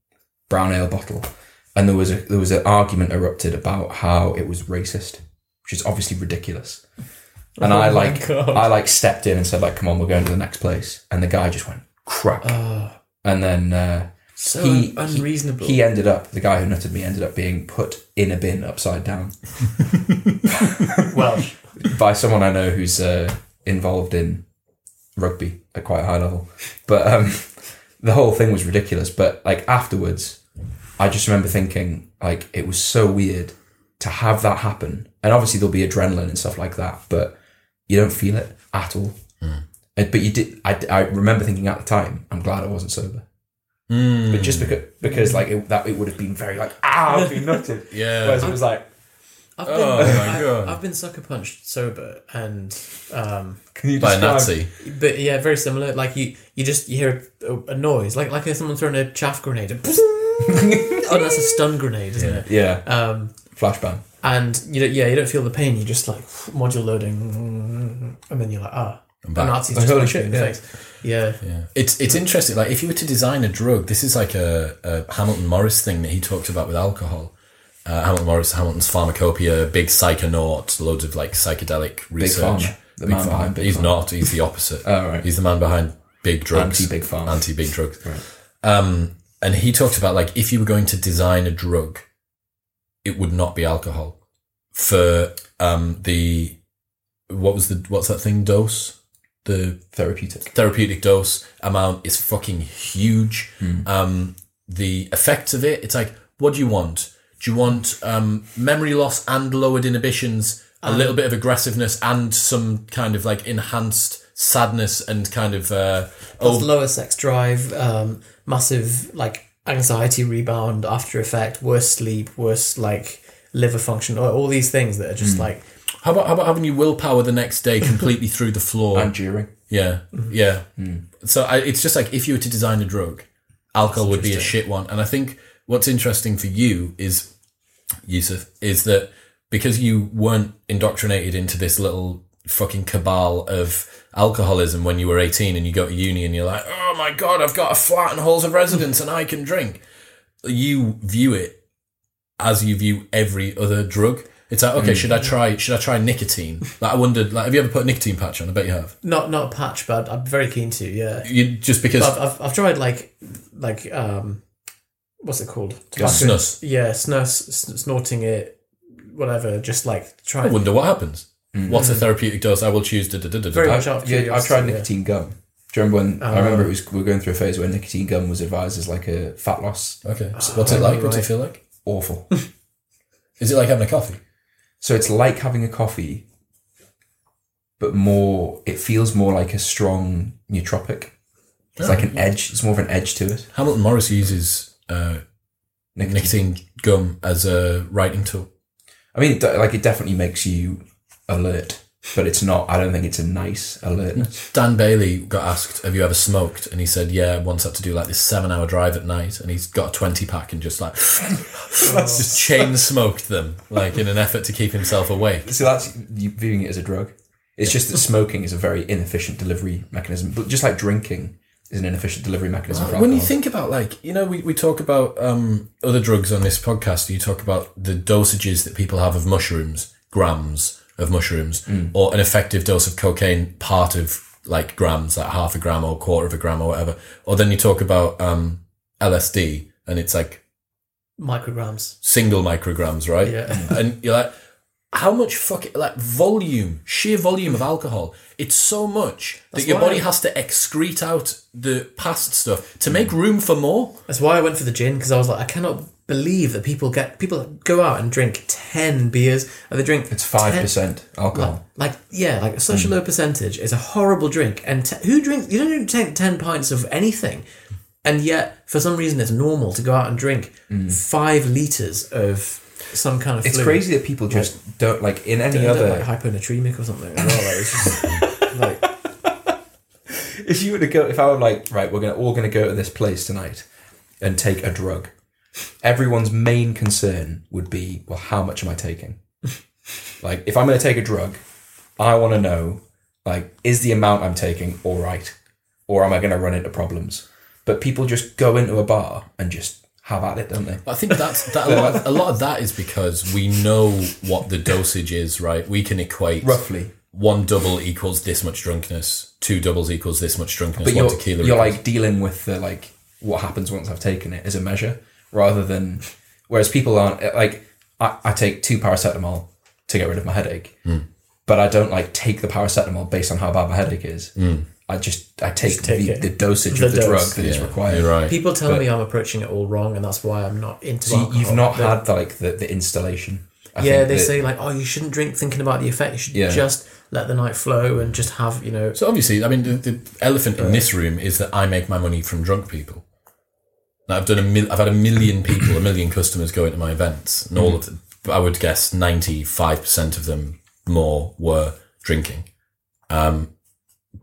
brown ale bottle, and there was a there was an argument erupted about how it was racist, which is obviously ridiculous. And I Oh my like God. I like stepped in and said like, "Come on, we're going to the next place," and the guy just went crack, and then uh, So he, un- he unreasonable. he ended up the guy who nutted me ended up being put in a bin upside down Welsh. by someone I know who's uh, involved in rugby at quite a high level. But um, the whole thing was ridiculous. But like afterwards, I just remember thinking like it was so weird to have that happen. And obviously there'll be adrenaline and stuff like that, but you don't feel it at all. And- But you did. I, I remember thinking at the time, I'm glad I wasn't sober. But just because, because like it, that, it would have been very like ah, I've been nutted. Yeah. Whereas it was like, I've been, Oh my I, God. I've been sucker punched sober, and um, can you By a describe- Nazi. but yeah, very similar. Like you, you just you hear a, a noise, like like if someone throwing a chaff grenade. oh, that's a stun grenade, isn't it? Yeah, Um, flashbang. And you don't, yeah, you don't feel the pain. You just like module loading, and then you're like, ah, I'm the back. Nazis Like, just holy shit, in the yeah. face. Yeah, Yeah. It's it's interesting. Like if you were to design a drug, this is like a, a Hamilton Morris thing that he talked about with alcohol. Uh, Hamilton Morris, Hamilton's pharmacopoeia, big psychonaut, loads of like psychedelic research. Big Pharma. The man behind Big He's Pharma. not. He's the opposite. Oh, right. He's the man behind big drugs. Anti-big pharma. Anti big drugs. Um, and he talked about like if you were going to design a drug, it would not be alcohol. For um the what was the what's that thing dose? The Therapeutic. therapeutic dose amount is fucking huge. Um, the effects of it, it's like, what do you want? Do you want um, memory loss and lowered inhibitions, a little bit of aggressiveness, and some kind of like enhanced sadness and kind of uh, oh, lower sex drive, um, massive like anxiety rebound, after effect, worse sleep, worse like liver function, all, all these things that are just hmm. like how about how about having your willpower the next day completely through the floor? And during. Yeah, mm-hmm. yeah. Hmm. So I, it's just like if you were to design a drug, alcohol would be a shit one. And I think what's interesting for you is, Yusef, is that because you weren't indoctrinated into this little fucking cabal of alcoholism when you were 18 and you go to uni and you're like, oh my God, I've got a flat and halls of residence and I can drink. You view it as you view every other drug. It's like, okay, should I try, should I try nicotine? Like I wondered, like, have you ever put a nicotine patch on? I bet you have. not not a patch, but I'm very keen to. Yeah, You just because I've, I've, I've tried like like um what's it called Tobacco- snus. yeah snus snorting it whatever just like try I wonder what happens. Mm. What's a therapeutic dose? I will choose. Da, da, da, da, Very da. much out of Yeah, I curiosity, tried yeah. nicotine gum. Do you remember when? I Oh. remember it was we were going through a phase where nicotine gum was advised as like a fat loss. Okay. So what's it like? What's it right. feel like? Awful. Is it like having a coffee? so it's like having a coffee, but more. It feels more like a strong nootropic. It's like an ah. edge. It's more of an edge to it. Hamilton Morris uses uh, Nicotine. nicotine gum as a writing tool. I mean, it de- like it definitely makes you alert, but it's not. I don't think it's a nice alertness. Dan Bailey got asked, "Have you ever smoked?" And he said, "Yeah, once had to do like this seven-hour drive at night, and he's got a twenty pack and just like just chain smoked them, like in an effort to keep himself awake." So that's you viewing it as a drug. It's just that smoking is a very inefficient delivery mechanism, but just like drinking is an inefficient delivery mechanism. for when you think about like you know we, we talk about um, other drugs on this podcast you talk about the dosages that people have of mushrooms grams of mushrooms or an effective dose of cocaine part of like grams, like half a gram or quarter of a gram or whatever. Or then you talk about um, LSD and it's like Micrograms. single micrograms, right? Yeah. And you're like, how much fucking like volume, sheer volume of alcohol? It's so much that your body has to excrete out the past stuff to make room for more. That's why I went for the gin because I was like, I cannot believe that people get people go out and drink ten beers and they drink It's five 10 percent alcohol. Like yeah, like such a hmm. low percentage is a horrible drink. And t- who drinks? You don't take ten pints of anything, and yet for some reason it's normal to go out and drink hmm. five liters of some kind of. It's fluid. crazy that people just don't like in any other. like hyponatremic or something. Well. like, it's just, like, if you were to go, if I were like, right, we're gonna all gonna go to this place tonight and take a drug, everyone's main concern would be, well, how much am I taking? like, if I'm gonna take a drug, I want to know, like, is the amount I'm taking all right, or am I gonna run into problems? But people just go into a bar and just have at it, don't they? I think that's that. A lot, of, a lot of that is because we know what the dosage is, right? We can equate Roughly. one double equals this much drunkenness, two doubles equals this much drunkenness, But one you're, tequila. you're equals- like dealing with the like what happens once I've taken it as a measure rather than whereas people aren't like I, I take two paracetamol to get rid of my headache Hmm. but I don't like take the paracetamol based on how bad my headache is Hmm. I just I take, take the, the dosage The of the dose. drug that is Yeah, required right. people tell But- me I'm approaching it all wrong, and that's why I'm not into. so you- you've not They- had the, like the, the installation I yeah, they that- say like, oh, you shouldn't drink thinking about the effect. You should Yeah. just let the night flow and just have, you know. So obviously, I mean, the, the elephant in this room is that I make my money from drunk people. Now, I've done a mil- I've had a million people, a million customers go into my events, and all of them, I would guess ninety five percent of them more were drinking. Um,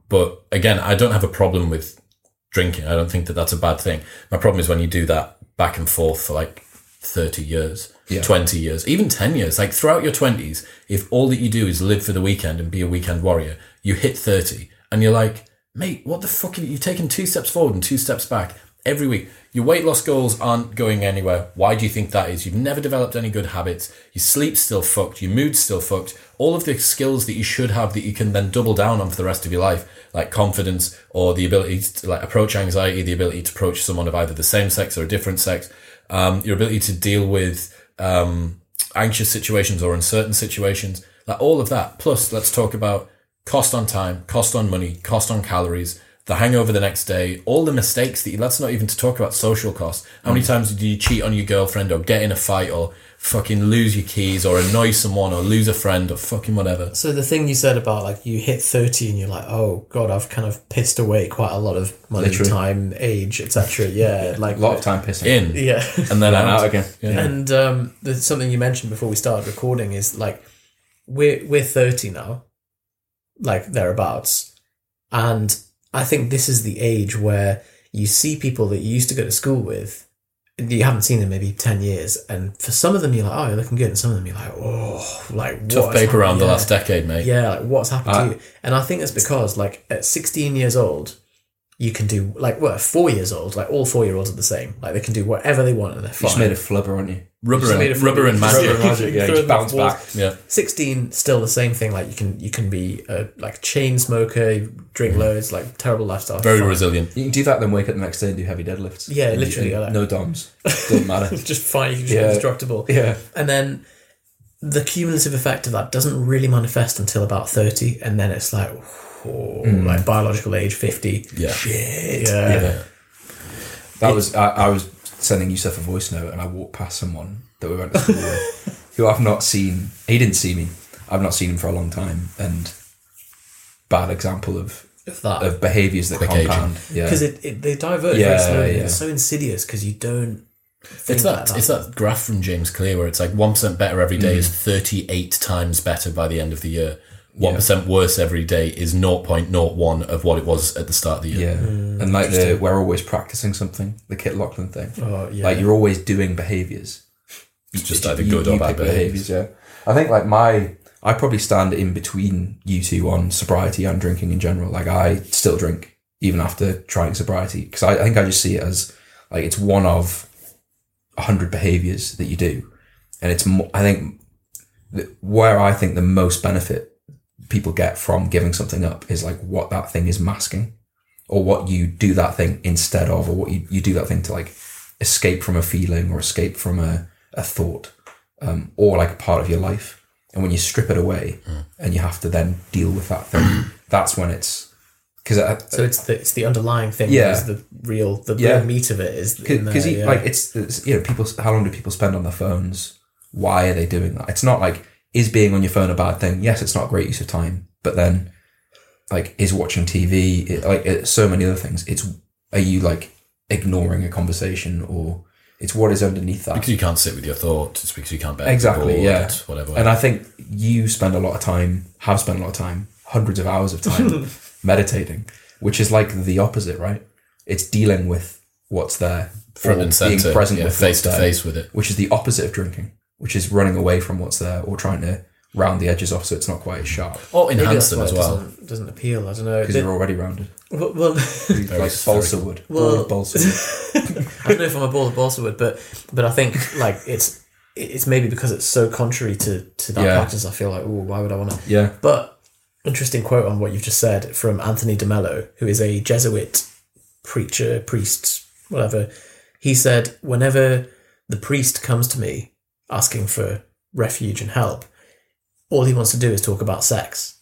but again, I don't have a problem with drinking. I don't think that that's a bad thing. My problem is when you do that back and forth for like thirty years, Yeah. twenty years, even ten years. Like throughout your twenties, if all that you do is live for the weekend and be a weekend warrior, you hit thirty, and you're like, mate, what the fuck? You've taken two steps forward and two steps back every week. Your weight loss goals aren't going anywhere. Why do you think that is? You've never developed any good habits. Your sleep's still fucked. Your mood's still fucked. All of the skills that you should have that you can then double down on for the rest of your life, like confidence or the ability to like approach anxiety, the ability to approach someone of either the same sex or a different sex, um, your ability to deal with um, anxious situations or uncertain situations, like all of that. Plus, let's talk about cost on time, cost on money, cost on calories, the hangover the next day, all the mistakes that you, let's not even to talk about social costs. How many times do you cheat on your girlfriend or get in a fight or fucking lose your keys or annoy someone or lose a friend or fucking whatever? So the thing you said about like you hit thirty and you're like, oh god, I've kind of pissed away quite a lot of money, Literally. time, age, etc. Yeah, like a lot of time pissing In yeah. and then and out. out again Yeah. And um, there's something you mentioned before we started recording is like we're we're thirty now, like thereabouts, and I think this is the age where you see people that you used to go to school with, you haven't seen them maybe ten years, and for some of them you're like, oh, you're looking good, and some of them you're like, oh, like Tough paper around the last decade, mate. Yeah, like what's happened to you? And I think it's because like at 16 years old, you can do like well, four years old, like all four year olds are the same. Like they can do whatever they want and they're you just made a flubber aren't you Rubber Just made and, a rubber and magic. Rubber and magic, yeah, Throw just bounce back. Yeah. 16 still the same thing like you can you can be a like chain smoker you drink mm. loads like terrible lifestyle Very fine. resilient. you can do that then wake up the next day and do heavy deadlifts Yeah, And- literally, and like- no DOMs doesn't matter just fine you can just Yeah. be indestructible yeah and then the cumulative effect of that doesn't really manifest until about 30 and then it's like oh, like biological age 50 Yeah. shit yeah, Yeah. That was I, I was sending Yusef a voice note and I walked past someone that we went to school with who I've not seen. He didn't see me. I've not seen him for a long time and bad example of Of that of behaviours that Quick aging. compound. Yeah. because it, it they divert Yeah, very slowly yeah. it's so insidious because you don't It's like that, it's that graph from James Clear where it's like one percent better every day mm. is thirty eight times better by the end of the year. One worse every day is 0.01 of what it was at the start of the year. yeah. Hmm. and like the we're always practicing something, the Kit Lachlan thing. oh yeah Like you're always doing behaviours. It's just You- either you- good or you bad behaviours. Yeah, I think like my I probably stand in between you two on sobriety and drinking in general. Like I still drink even after trying sobriety because I, I think I just see it as like it's one of a hundred behaviors that you do, and it's mo- I think that where I think the most benefit people get from giving something up is like what that thing is masking or what you do that thing instead of or what you, you do that thing to like escape from a feeling or escape from a, a thought um, or like a part of your life and when you strip it away and you have to then deal with that thing that's when it's because So it's the it's the underlying thing. Yeah. Is the real the Yeah. real meat of it is because yeah. like it's, it's you know people how long do people spend on their phones why are they doing that it's not like is being on your phone a bad thing yes it's not a great use of time but then like is watching tv it, like it's so many other things it's are you like ignoring a conversation or it's what is underneath that Because you can't sit with your thoughts. It's because you can't bear Exactly, bored, yeah. Whatever. and i think you spend a lot of time have spent a lot of time hundreds of hours of time meditating which is like the opposite right it's dealing with what's there front and center, being present yeah, with face to there. face with it. which is the opposite of drinking, which is running away from what's there or trying to round the edges off so it's not quite as sharp Or Maybe enhance that's them why as it well. Doesn't, doesn't appeal. I don't know. because The- you're already rounded. well, well like balsa wood. Well- Ball of balsa wood. I don't know if I'm a ball of balsa wood, but but I think like it's it's maybe because it's so contrary to to that Yeah. practice. I feel like, oh, why would I want to? Yeah. But interesting quote on what you've just said from Anthony de Mello, who is a Jesuit preacher, priest, whatever. He said, whenever the priest comes to me asking for refuge and help, all he wants to do is talk about sex.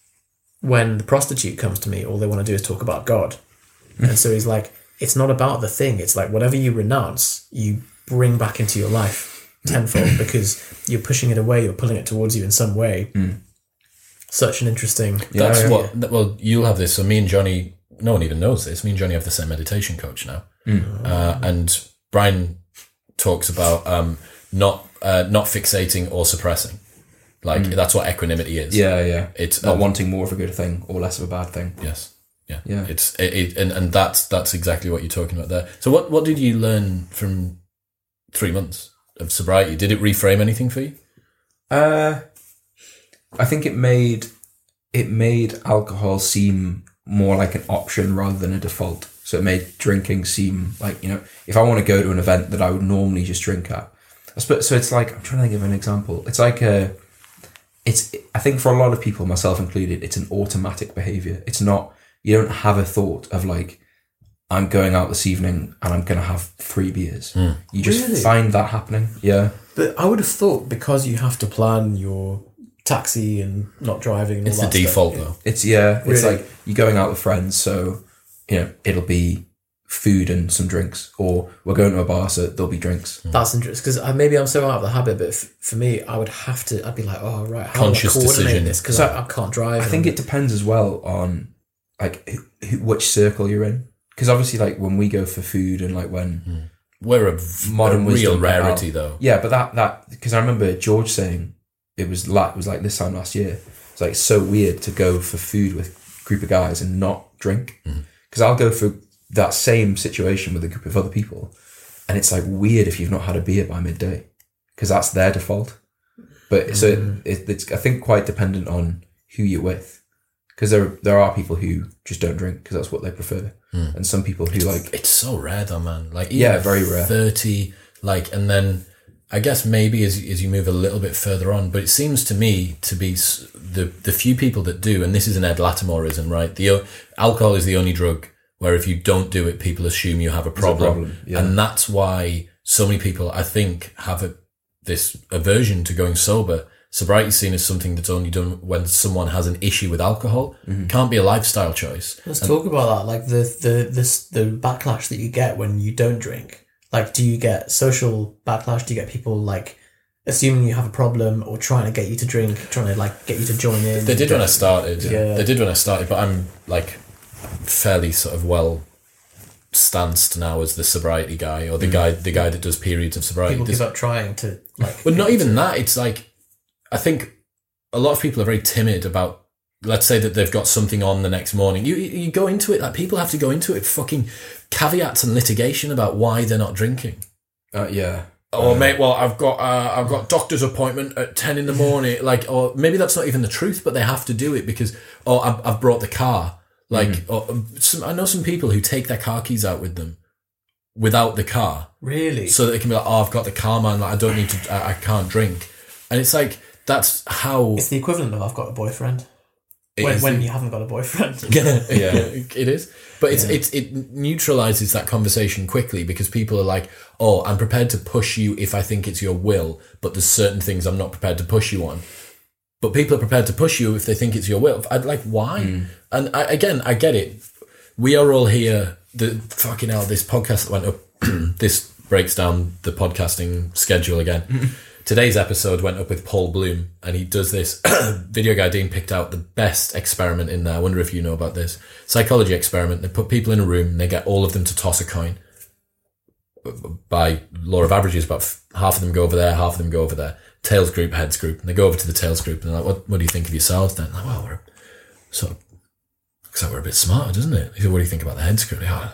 When the prostitute comes to me, all they want to do is talk about God. and so he's like, it's not about the thing. It's like whatever you renounce, you bring back into your life tenfold because you're pushing it away, you're pulling it towards you in some way. Such an interesting. That's what. Well, you'll have this. So me and Jonny, no one even knows this. Me and Jonny have the same meditation coach now, uh, and Brian talks about um, not uh, not fixating or suppressing. Like that's what equanimity is. Yeah, yeah. It's Not um, wanting more of a good thing or less of a bad thing. Yes. Yeah. Yeah. It's it, it and, and that's that's exactly what you're talking about there. So what what did you learn from three months of sobriety? Did it reframe anything for you? Uh, I think it made it made alcohol seem more like an option rather than a default. So it made drinking seem like you know if I want to go to an event that I would normally just drink at. I suppose, so it's like I'm trying to think of an example. It's like a it's I think for a lot of people, myself included, it's an automatic behavior. It's not you don't have a thought of like I'm going out this evening and I'm going to have three beers. Hmm. You just Really? find that happening. Yeah. But I would have thought because you have to plan your taxi and not driving. And It's all the that stuff, default though. It's yeah. It's Really? like you're going out with friends, so you know it'll be food and some drinks, or we're going to a bar, so there'll be drinks. Mm. That's interesting because uh, maybe I'm so out of the habit, but f- for me, I would have to. I'd be like, oh right, how Conscious do I coordinate decision. this? Because So I, I can't drive. I think it depends as well on like who, who, which circle you're in, because obviously like when we go for food and like when mm. We're a, v- Modern a real wisdom right rarity though. yeah, but that that because I remember George saying it was like it was like this time last year. It's like so weird to go for food with a group of guys and not drink mm. because I'll go for that same situation with a group of other people, and it's like weird if you've not had a beer by midday because that's their default. But so mm. it, it's I think quite dependent on who you're with because there there are people who just don't drink because that's what they prefer, mm. and some people who like It's so rare though, man. Like Yeah, very rare. Thirty, like, and then I guess maybe as as you move a little bit further on, but it seems to me to be the the few people that do, and this is an Ed Latimoreism, right? The alcohol is the only drug where if you don't do it, people assume you have a problem, problem, yeah. and that's why so many people, I think, have a, this aversion to going sober. Sobriety is seen as something that's only done when someone has an issue with alcohol. Mm-hmm. Can't be a lifestyle choice. Let's talk about that. Like the the this the backlash that you get when you don't drink. Like, do you get social backlash? Do you get people like assuming you have a problem or trying to get you to drink, trying to like get you to join in? They did when I started. Yeah. They did when I started, but I'm like fairly sort of well stanced now as the sobriety guy or the guy the guy that does periods of sobriety. People There's- give up trying to like. but not even that. It's like I think a lot of people are very timid about. Let's say that they've got something on the next morning. You you go into it like people have to go into it fucking caveats and litigation about why they're not drinking. uh, yeah Oh mate, well I've got uh, I've got doctor's appointment at ten in the morning. Like, or maybe that's not even the truth, but they have to do it because oh I've, I've brought the car. Like, or, um, some, I know some people who take their car keys out with them without the car, Really? so that they can be like, oh I've got the car, man. Like I don't need to, I, I can't drink. And it's like that's how it's the equivalent of I've got a boyfriend. When, when you haven't got a boyfriend. yeah, it is. But it's it's it neutralizes that conversation quickly because people are like, "Oh, I'm prepared to push you if I think it's your will, but there's certain things I'm not prepared to push you on." But people are prepared to push you if they think it's your will. I'd like why? And I, again, I get it. We are all here. The fucking hell, this podcast that went up. this breaks down the podcasting schedule again. Today's episode went up with Paul Bloom, and he does this. Video guy Dean picked out the best experiment in there. I wonder if you know about this psychology experiment. They put people in a room, and they get all of them to toss a coin. By law of averages, about f- half of them go over there, half of them go over there. Tails group, heads group, and they go over to the tails group, and they're like, "What? What do you think of yourselves?" Then, like, well, we're sort of like we're a bit smarter, doesn't it? He said, what do you think about the heads group? Yeah,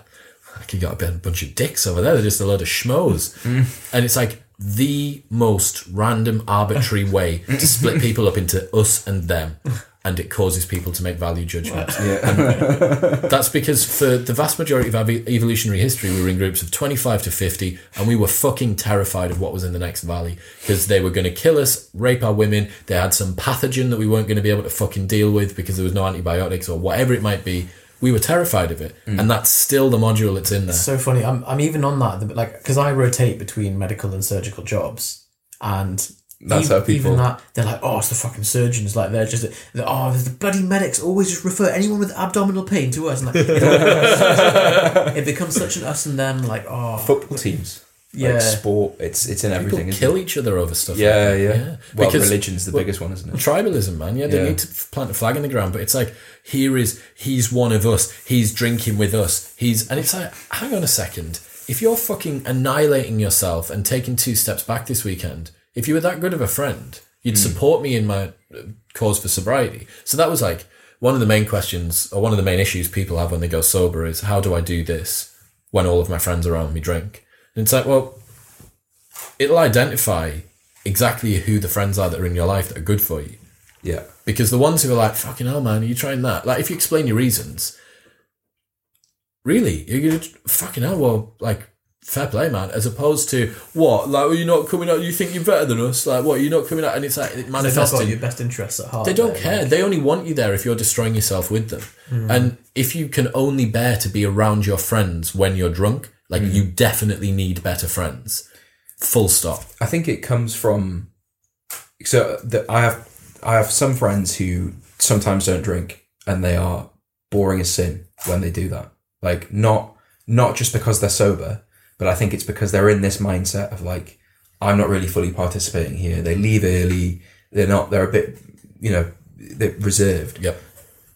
like you got a bunch of dicks over there. They're just a load of schmoes. Mm. And it's like the most random, arbitrary way to split people up into us and them. And it causes people to make value judgments. That's because for the vast majority of our evolutionary history, we were in groups of 25 to 50, and we were fucking terrified of what was in the next valley because they were going to kill us, rape our women. They had some pathogen that we weren't going to be able to fucking deal with because there was no antibiotics or whatever it might be. We were terrified of it, mm. and that's still the module that's in there. so funny. I'm, I'm even on that, like, because I rotate between medical and surgical jobs, and That's even, how people- even that they're like, oh, it's the fucking surgeons. Like they're just, they're, oh, the bloody medics always just refer anyone with abdominal pain to us. And like, it, it becomes such an us and them. Like, oh, Football teams, Yeah. like sport. It's it's in People everything. Isn't kill it? each other over stuff. Yeah, like yeah. that. Well, Because- religion's the biggest one, isn't it? tribalism, man. Yeah, they Yeah. need to plant a flag in the ground, but it's like here is he's one of us. He's drinking with us. He's and it's like, hang on a second. If you're fucking annihilating yourself and taking two steps back this weekend, if you were that good of a friend, you'd hmm. support me in my cause for sobriety. So that was like one of the main questions or one of the main issues people have when they go sober is how do I do this when all of my friends around me drink? And it's like, well, it'll identify exactly who the friends are that are in your life that are good for you. Yeah. Because the ones who are like, fucking hell, man, are you trying that? Like, if you explain your reasons, really, you're going to, fucking hell, well, like, fair play, man. As opposed to, what? Like, are you not coming out? You think you're better than us? Like, what? You're not coming out? And it's like, it they've got manifesting. your best interests at heart. They don't though, care. like- They only want you there if you're destroying yourself with them. Hmm. And if you can only bear to be around your friends when you're drunk, like, hmm. you definitely need better friends. Full stop. I think it comes from so the, I have I have some friends who sometimes don't drink and they are boring as sin when they do that. Like not not just because they're sober, but I think it's because they're in this mindset of like I'm not really fully participating here. They leave early. They're not. They're a bit you know they're reserved. Yep.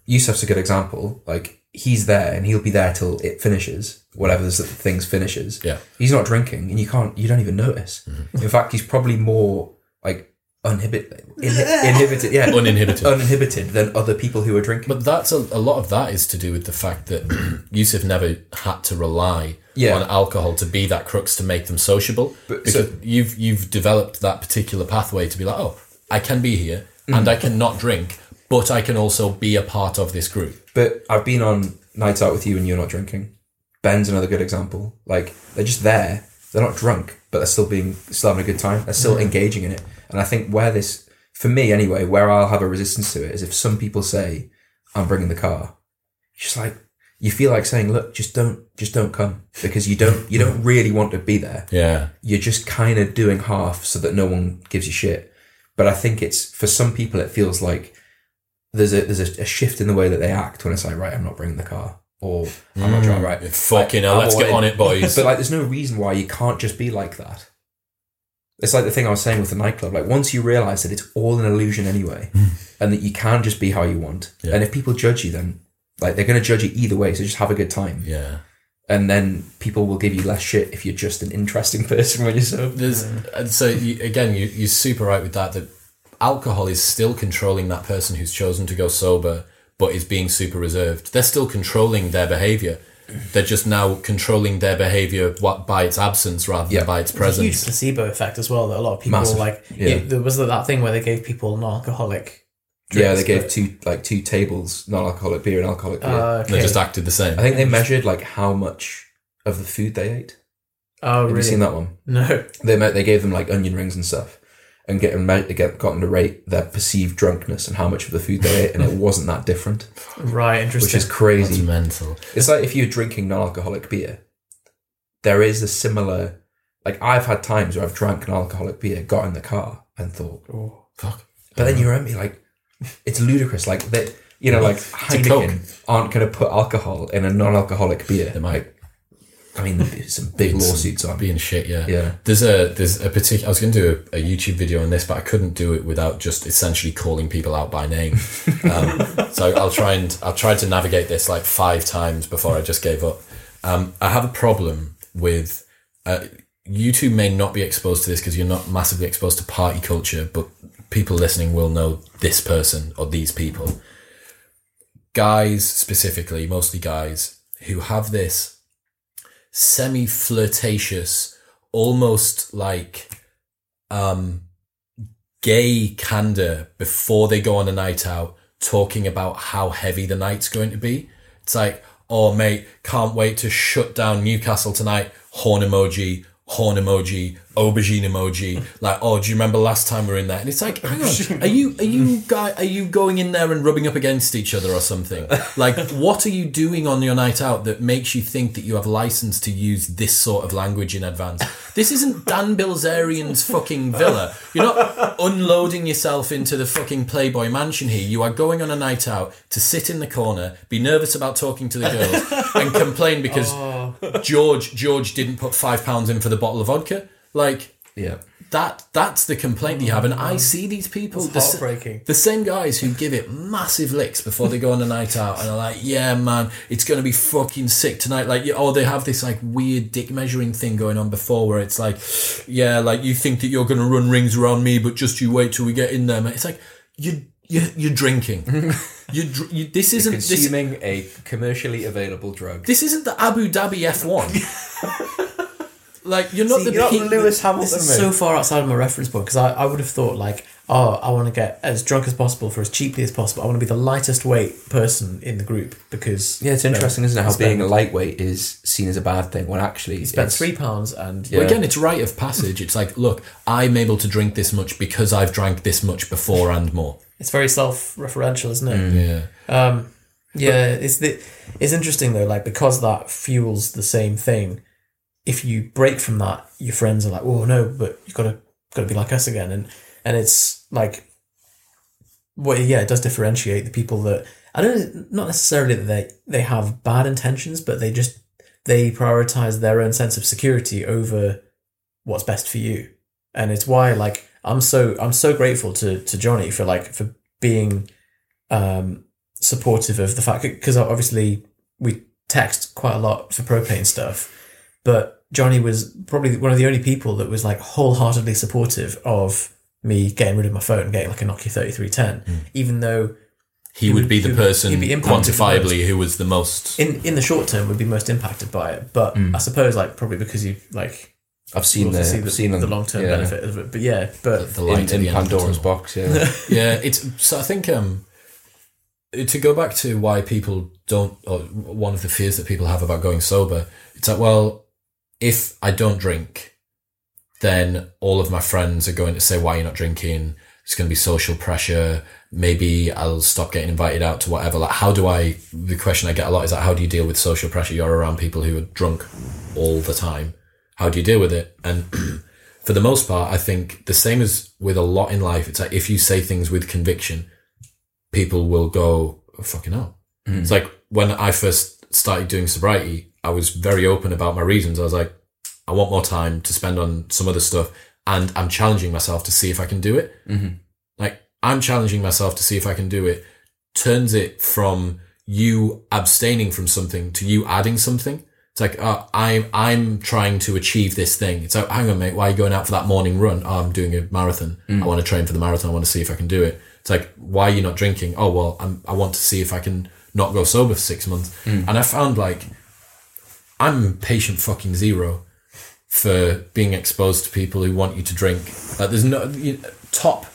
Yusef's a good example. Like he's there and he'll be there till it finishes, whatever the things finishes. Yeah. He's not drinking, and you can't, you don't even notice. Mm-hmm. In fact, he's probably more like uninhibited, inhibited, yeah, Uninhibited. uninhibited than other people who are drinking. But that's a, a lot of that is to do with the fact that Yusuf never had to rely Yeah. on alcohol to be that crux to make them sociable. But because so- you've you've developed that particular pathway to be like, oh, I can be here Mm. and I can not drink, but I can also be a part of this group. But I've been on nights out with you and you're not drinking. Ben's another good example. Like they're just there. They're not drunk, but they're still being still having a good time. They're still engaging in it. And I think where this, for me anyway, where I'll have a resistance to it is if some people say, "I'm bringing the car," just like you feel like saying, "Look, just don't, just don't come," because you don't, you don't really want to be there Yeah. you're just kind of doing half so that no one gives you shit. But I think it's for some people it feels like there's a there's a, a shift in the way that they act when it's like right I'm not bringing the car or I'm not mm, driving right. Fucking hell, I'm let's get in. on it, boys. But like there's no reason why you can't just be like that. It's like the thing I was saying with the nightclub. Like once you realize that it's all an illusion anyway, mm. and that you can just be how you want, Yeah. and if people judge you, then like they're going to judge you either way. So just have a good time, yeah. and then people will give you less shit if you're just an interesting person when you're sober. There's and so you, again, you you're super right with that. That alcohol is still controlling that person who's chosen to go sober, but is being super reserved. They're still controlling their behavior. They're just now controlling their behavior what by its absence rather Yeah. than by its There's a huge placebo effect as well. That a lot of people Massive. like. Yeah. it- there was that thing where they gave people non-alcoholic. Yeah, they gave two like two tables non-alcoholic beer and alcoholic beer. Uh, They just acted the same. I think they measured like how much of the food they ate. oh, Have really? you seen that one? No. They met, they gave them like onion rings and stuff, and get, them out- get gotten to rate their perceived drunkenness and how much of the food they ate, and it wasn't that different, Right, interesting. which is crazy. mental. It's like if you're drinking non-alcoholic beer, there is a similar. Like I've had times where I've drank an alcoholic beer, got in the car, and thought, Oh. Fuck. but then you're remember, like, it's ludicrous. Like that, you know, like Heineken aren't going to put alcohol in a non-alcoholic beer. They might. I mean, some big lawsuits on. being shit. Yeah, Yeah. There's a there's a particular. I was going to do a, a YouTube video on this, but I couldn't do it without just essentially calling people out by name. Um, so I'll try and I'll try to navigate this like five times before I just gave up. Um, I have a problem with. Uh, you two may not be exposed to this because you're not massively exposed to party culture, but people listening will know this person or these people. Guys, specifically, mostly guys, who have this semi flirtatious, almost like um gay candor before they go on a night out, talking about how heavy the night's going to be. It's like, oh mate, can't wait to shut down Newcastle tonight. Horn emoji, horn emoji, aubergine emoji. Like, oh, do you remember last time we were in there? And it's like, hang on, are you are you guy are you going in there and rubbing up against each other or something? Like, what are you doing on your night out that makes you think that you have license to use this sort of language in advance? This isn't Dan Bilzerian's fucking villa. You're not unloading yourself into the fucking Playboy mansion here. You are going on a night out to sit in the corner, be nervous about talking to the girls, and complain because oh. George George didn't put five pounds in for the bottle of vodka. Like Yeah. that that's the complaint you have and i see these people That's the, heartbreaking. the same guys who give it massive licks before they go on a night out and are like yeah man it's gonna be fucking sick tonight like or they have this like weird dick measuring thing going on before where it's like yeah like you think that you're gonna run rings around me but just you wait till we get in there man. it's like you you you're drinking you, dr- you this isn't this Consuming a commercially available drug. this isn't the abu dhabi f1 like you're not the you're not Lewis Hamilton, This is mate. so far outside of my reference point because I, I would have thought like, oh, I want to get as drunk as possible for as cheaply as possible. I want to be the lightest weight person in the group because Yeah, it's interesting, isn't it? How spend- being a lightweight is seen as a bad thing when actually you spent three pounds and Yeah. Well, again, it's rite of passage. It's like, look, I'm able to drink this much because I've drank this much before and more. it's very self-referential, isn't it? Yeah. Um, yeah, it's the it's interesting though, like because that fuels the same thing. If you break from that, your friends are like, "Oh no, but you've got to got to be like us again," and and it's like, well, yeah, it does differentiate the people that I don't not necessarily that they they have bad intentions, but they just they prioritize their own sense of security over what's best for you, and it's why like I'm so I'm so grateful to to Jonny for like for being um supportive of the fact because obviously we text quite a lot for propane stuff, but Jonny was probably one of the only people that was like wholeheartedly supportive of me getting rid of my phone, getting like a Nokia thirty three ten, even though He would be the person be quantifiably who was the most. in in the short term would be most impacted by it. But I suppose like probably because you like I've seen the, see I've seen the long term yeah, benefit of it. But yeah, but the light in, the in the Pandora's box. Yeah, Yeah, it's so. I think um, to go back to why people don't, or one of the fears that people have about going sober, it's like, well, if I don't drink, then all of my friends are going to say, "Why are you not drinking?" It's going to be social pressure. Maybe I'll stop getting invited out to whatever. Like, how do I? The question I get a lot is like, how do you deal with social pressure? You're around people who are drunk all the time. How do you deal with it? And for the most part, I think the same as with a lot in life. It's like if you say things with conviction, people will go, oh, fucking hell. Hmm. It's like when I first started doing sobriety, I was very open about my reasons. I was like, I want more time to spend on some other stuff and I'm challenging myself to see if I can do it. Like I'm challenging myself to see if I can do it turns it from you abstaining from something to you adding something. It's like uh, I'm I'm trying to achieve this thing. It's like, hang on, mate, why are you going out for that morning run? Oh, I'm doing a marathon. I want to train for the marathon. I want to see if I can do it. It's like, why are you not drinking? Oh, well, I'm, I want to see if I can not go sober for six months. And I found like I'm patient fucking zero for being exposed to people who want you to drink. Like, there's no you, top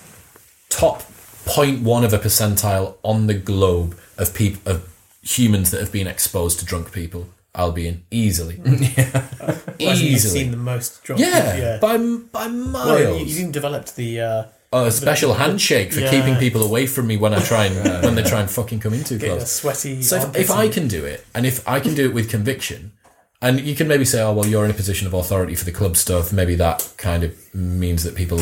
top 0.1 of a percentile on the globe of people of humans that have been exposed to drunk people I'll be in easily, think easily. seen the most drunk. yeah, yeah. by by miles. well, you, even developed the uh, oh, a special handshake for Yeah. keeping people away from me when I try and when they try and fucking come in too get close. sweaty. So if, if I can do it, and if I can do it with conviction, and you can maybe say, oh well, you're in a position of authority for the club stuff. Maybe that kind of means that people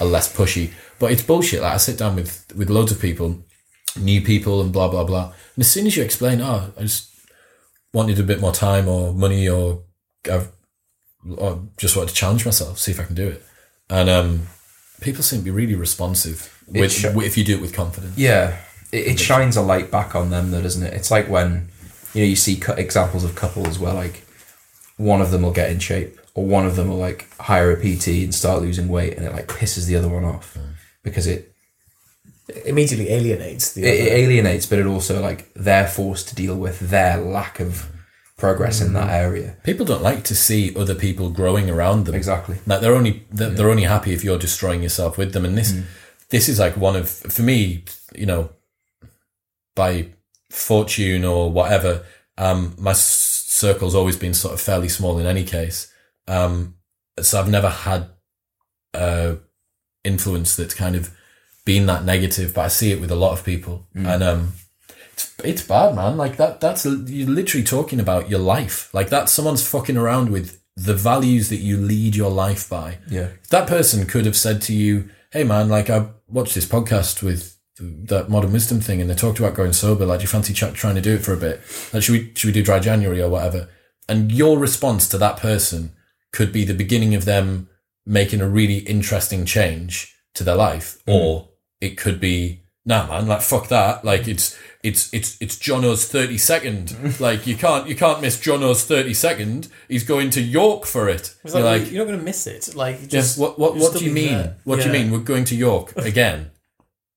are less pushy. But it's bullshit. Like I sit down with with loads of people, new people, and blah blah blah. And as soon as you explain, oh, I just wanted a bit more time or money, or I've or just wanted to challenge myself, see if I can do it, and um, people seem to be really responsive with, sh- if you do it with confidence. Yeah, it, it shines a light back on them, though, doesn't it? It's like when you know you see cu- examples of couples where like one of them will get in shape, or one of them will like hire a PT and start losing weight, and it like pisses the other one off mm. because it, immediately alienates the. it it alienates, but it also like they're forced to deal with their lack of progress in that mm. area. People don't like to see other people growing around them. Exactly. Like they're only they're, they're only happy if you're destroying yourself with them. And this mm. this is like one of for me, you know, by fortune or whatever, um, my s- circle's always been sort of fairly small in any case. Um, so I've never had uh, influence that's kind of been that negative, but I see it with a lot of people, and um, it's it's bad, man. Like that. That's you're literally talking about your life. Like that. Someone's fucking around with the values that you lead your life by. Yeah. That person could have said to you, "Hey, man, like I watched this podcast with that modern wisdom thing, and they talked about going sober. Like, do you fancy ch- trying to do it for a bit? Like, should we should we do dry January or whatever?" And your response to that person could be the beginning of them making a really interesting change to their life, mm. or it could be, nah, man, like fuck that. Like it's it's it's it's Jono's thirty second. like you can't you can't miss Jono's thirty second. He's going to York for it. You're like, like, you're not going to miss it. Like yeah, what what, what do you mean? there. What do you mean? We're going to York again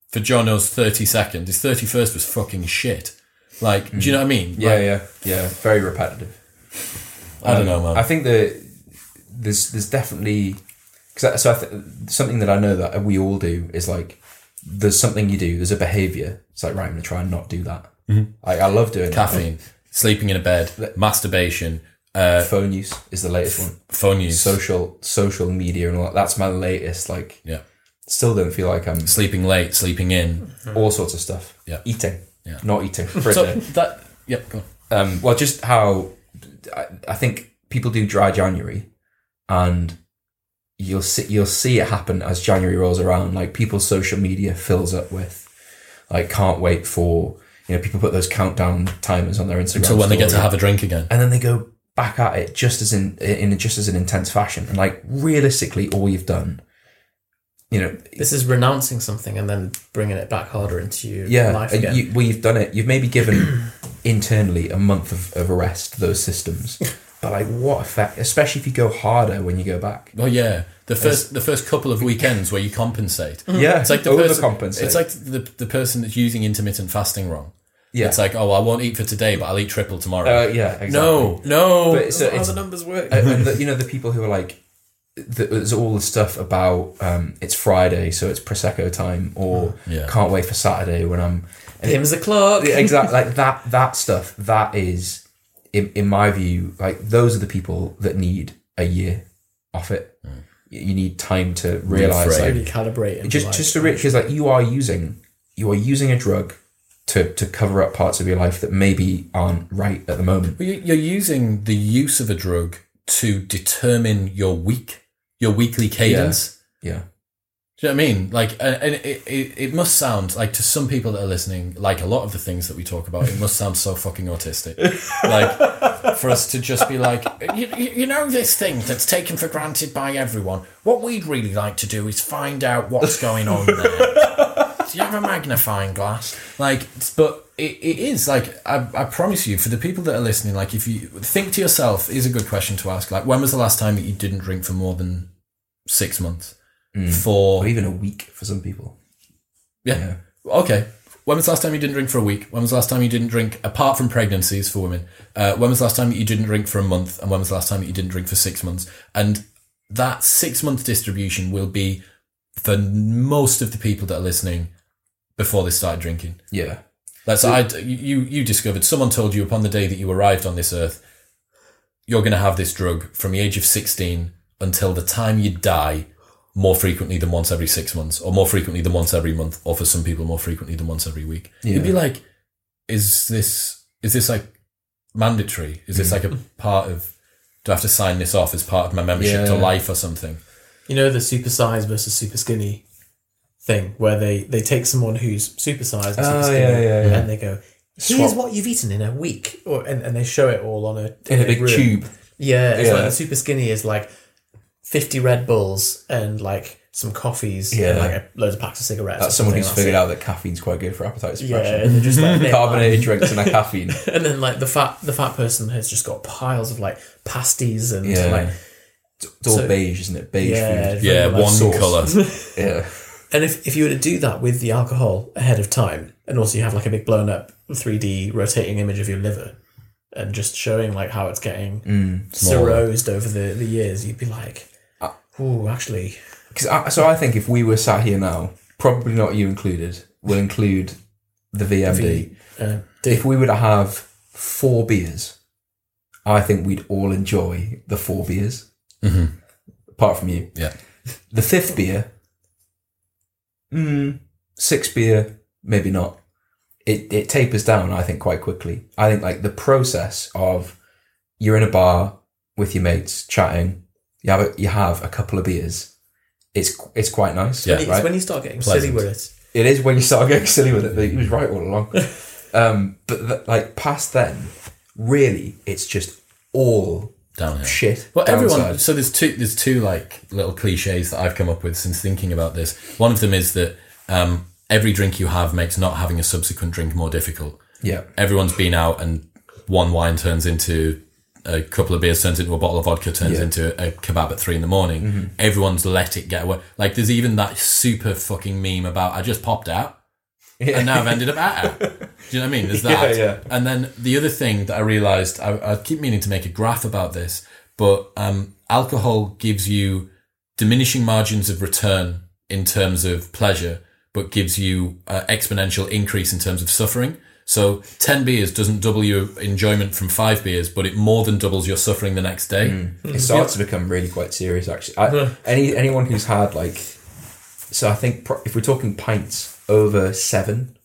for Jono's thirty second. His thirty first was fucking shit. Like, do you mm. know what I mean? Yeah, Like, yeah, yeah. Very repetitive. I don't um, know, man. I think that there's there's definitely because so I th- something that I know that we all do is like there's something you do. There's a behavior. It's like right, I'm gonna try and not do that. Mm-hmm. I, I love doing Caffeine, sleeping in a bed, masturbation, uh. Phone use is the latest one. phone use, Social social media and all that. That's my latest. Like, yeah, still don't feel like I'm sleeping late, sleeping in. all sorts of stuff. Yeah. eating. Yeah. not eating for a So day. that, yep, go on. um, well, just how I, I think people do dry January, and you'll see you'll see it happen as January rolls around. Like people's social media fills up with like can't wait for you know people put those countdown timers on their Instagram until when they get to story, have a drink again. and then they go back at it just as in in just as an intense fashion. And like realistically, all you've done, you know, This is renouncing something and then bringing it back harder into your yeah, life and again. you, well, you've done it. You've maybe given internally a month of, of arrest to those systems. But like, what effect? Especially if you go harder when you go back. Oh yeah, the first the first couple of weekends where you compensate. Yeah, It's like the person, overcompensate. It's like the the person that's using intermittent fasting wrong. yeah, It's like, oh, I won't eat for today, but I'll eat triple tomorrow. uh, yeah, exactly. no, no. but so That's how it's, the numbers work. and and the, you know the people who are like, the, there's all the stuff about um, it's Friday, so it's prosecco time, or Yeah. can't wait for Saturday when I'm Him's the clock. Exactly like that that stuff that is in, in my view like those are the people that need a year off it you you need time to realize Reframe. like Really calibrate. and just like- just to because like you are using you are using a drug to to cover up parts of your life that maybe aren't right at the moment Well, You're using the use of a drug to determine your week, your weekly cadence. yeah Do you know what I mean? Like, uh, and and it, it, it must sound like to some people that are listening, like a lot of the things that we talk about, it must sound so fucking autistic. like, for us to just be like, you you know, this thing that's taken for granted by everyone. What we'd really like to do is find out what's going on there. Do you have a magnifying glass? Like, but it, it is like I, I promise you, for the people that are listening, like if you think to yourself, is a good question to ask. Like, when was the last time that you didn't drink for more than six months? For or even a week for some people yeah. Okay. When was the last time you didn't drink for a week? When was the last time you didn't drink, apart from pregnancies for women? Uh, when was the last time that you didn't drink for a month? And when was the last time that you didn't drink for six months? And that six month distribution will be for most of the people that are listening before they started drinking. yeah. That's I. You you discovered someone told you upon the day that you arrived on this earth you're going to have this drug from the age of 16 until the time you die more frequently than once every six months or more frequently than once every month or for some people more frequently than once every week. You'd be like is this is this like mandatory? Is this like a mm-hmm. part of do i have to sign this off as part of my membership to life or something? You know the super size versus super skinny thing, where they they take someone who's oh, super sized and super Oh, skinny, yeah, yeah, yeah. and they go, "Here's Swap. what you've eaten in a week," or and, and they show it all on a In a big room. tube. Yeah, it's Yeah. like the super skinny is like fifty Red Bulls and like some coffees, and Yeah. like a, loads of packs of cigarettes. That's or someone something, who's that's figured it. out that caffeine's quite good for appetite Yeah, suppression. and they're just like they're Carbonated drinks and a caffeine. and then like the fat the fat person has just got piles of like pasties and Yeah. like It's all So- beige, isn't it? Beige yeah, food. yeah like one sauce. color Yeah. And if, if you were to do that with the alcohol ahead of time, and also you have like a big blown up 3D rotating image of your liver, and just showing like how it's getting Mm. cirrhosed over the, the years, you'd be like, oh, actually, Because I, so I think if we were sat here now, probably not you included, we'll include the VMD. uh, If we were to have four beers, I think we'd all enjoy the four beers. Mhm. Apart from you. yeah The fifth beer, mm, sixth beer, maybe not. It, it tapers down, I think, quite quickly. I think like the process of you're in a bar with your mates chatting, you have a, you have a couple of beers. It's it's quite nice, Yeah. it's right? when you start getting Pleasant. silly with it. It is when you start getting silly with it. But he was right all along. um, but th- like past then, really, it's just all down here shit. Well, everyone. downside. So there's two. There's two like little cliches that I've come up with since thinking about this. One of them is that um, every drink you have makes not having a subsequent drink more difficult. Yeah, Everyone's been out, and one wine turns into a couple of beers, turns into a bottle of vodka, turns Yeah. into a kebab at three in the morning. Everyone's let it get away. Like there's even that super fucking meme about I just popped out and now I've ended up at. Do you know what I mean? There's that. Yeah, yeah. And then the other thing that I realized, I, I keep meaning to make a graph about this, but um, alcohol gives you diminishing margins of return in terms of pleasure, but gives you uh, exponential increase in terms of suffering. So 10 beers doesn't double your enjoyment from five beers, but it more than doubles your suffering the next day. it starts to become really quite serious. Actually, I, any anyone who's had like, so I think pro- if we're talking pints over seven,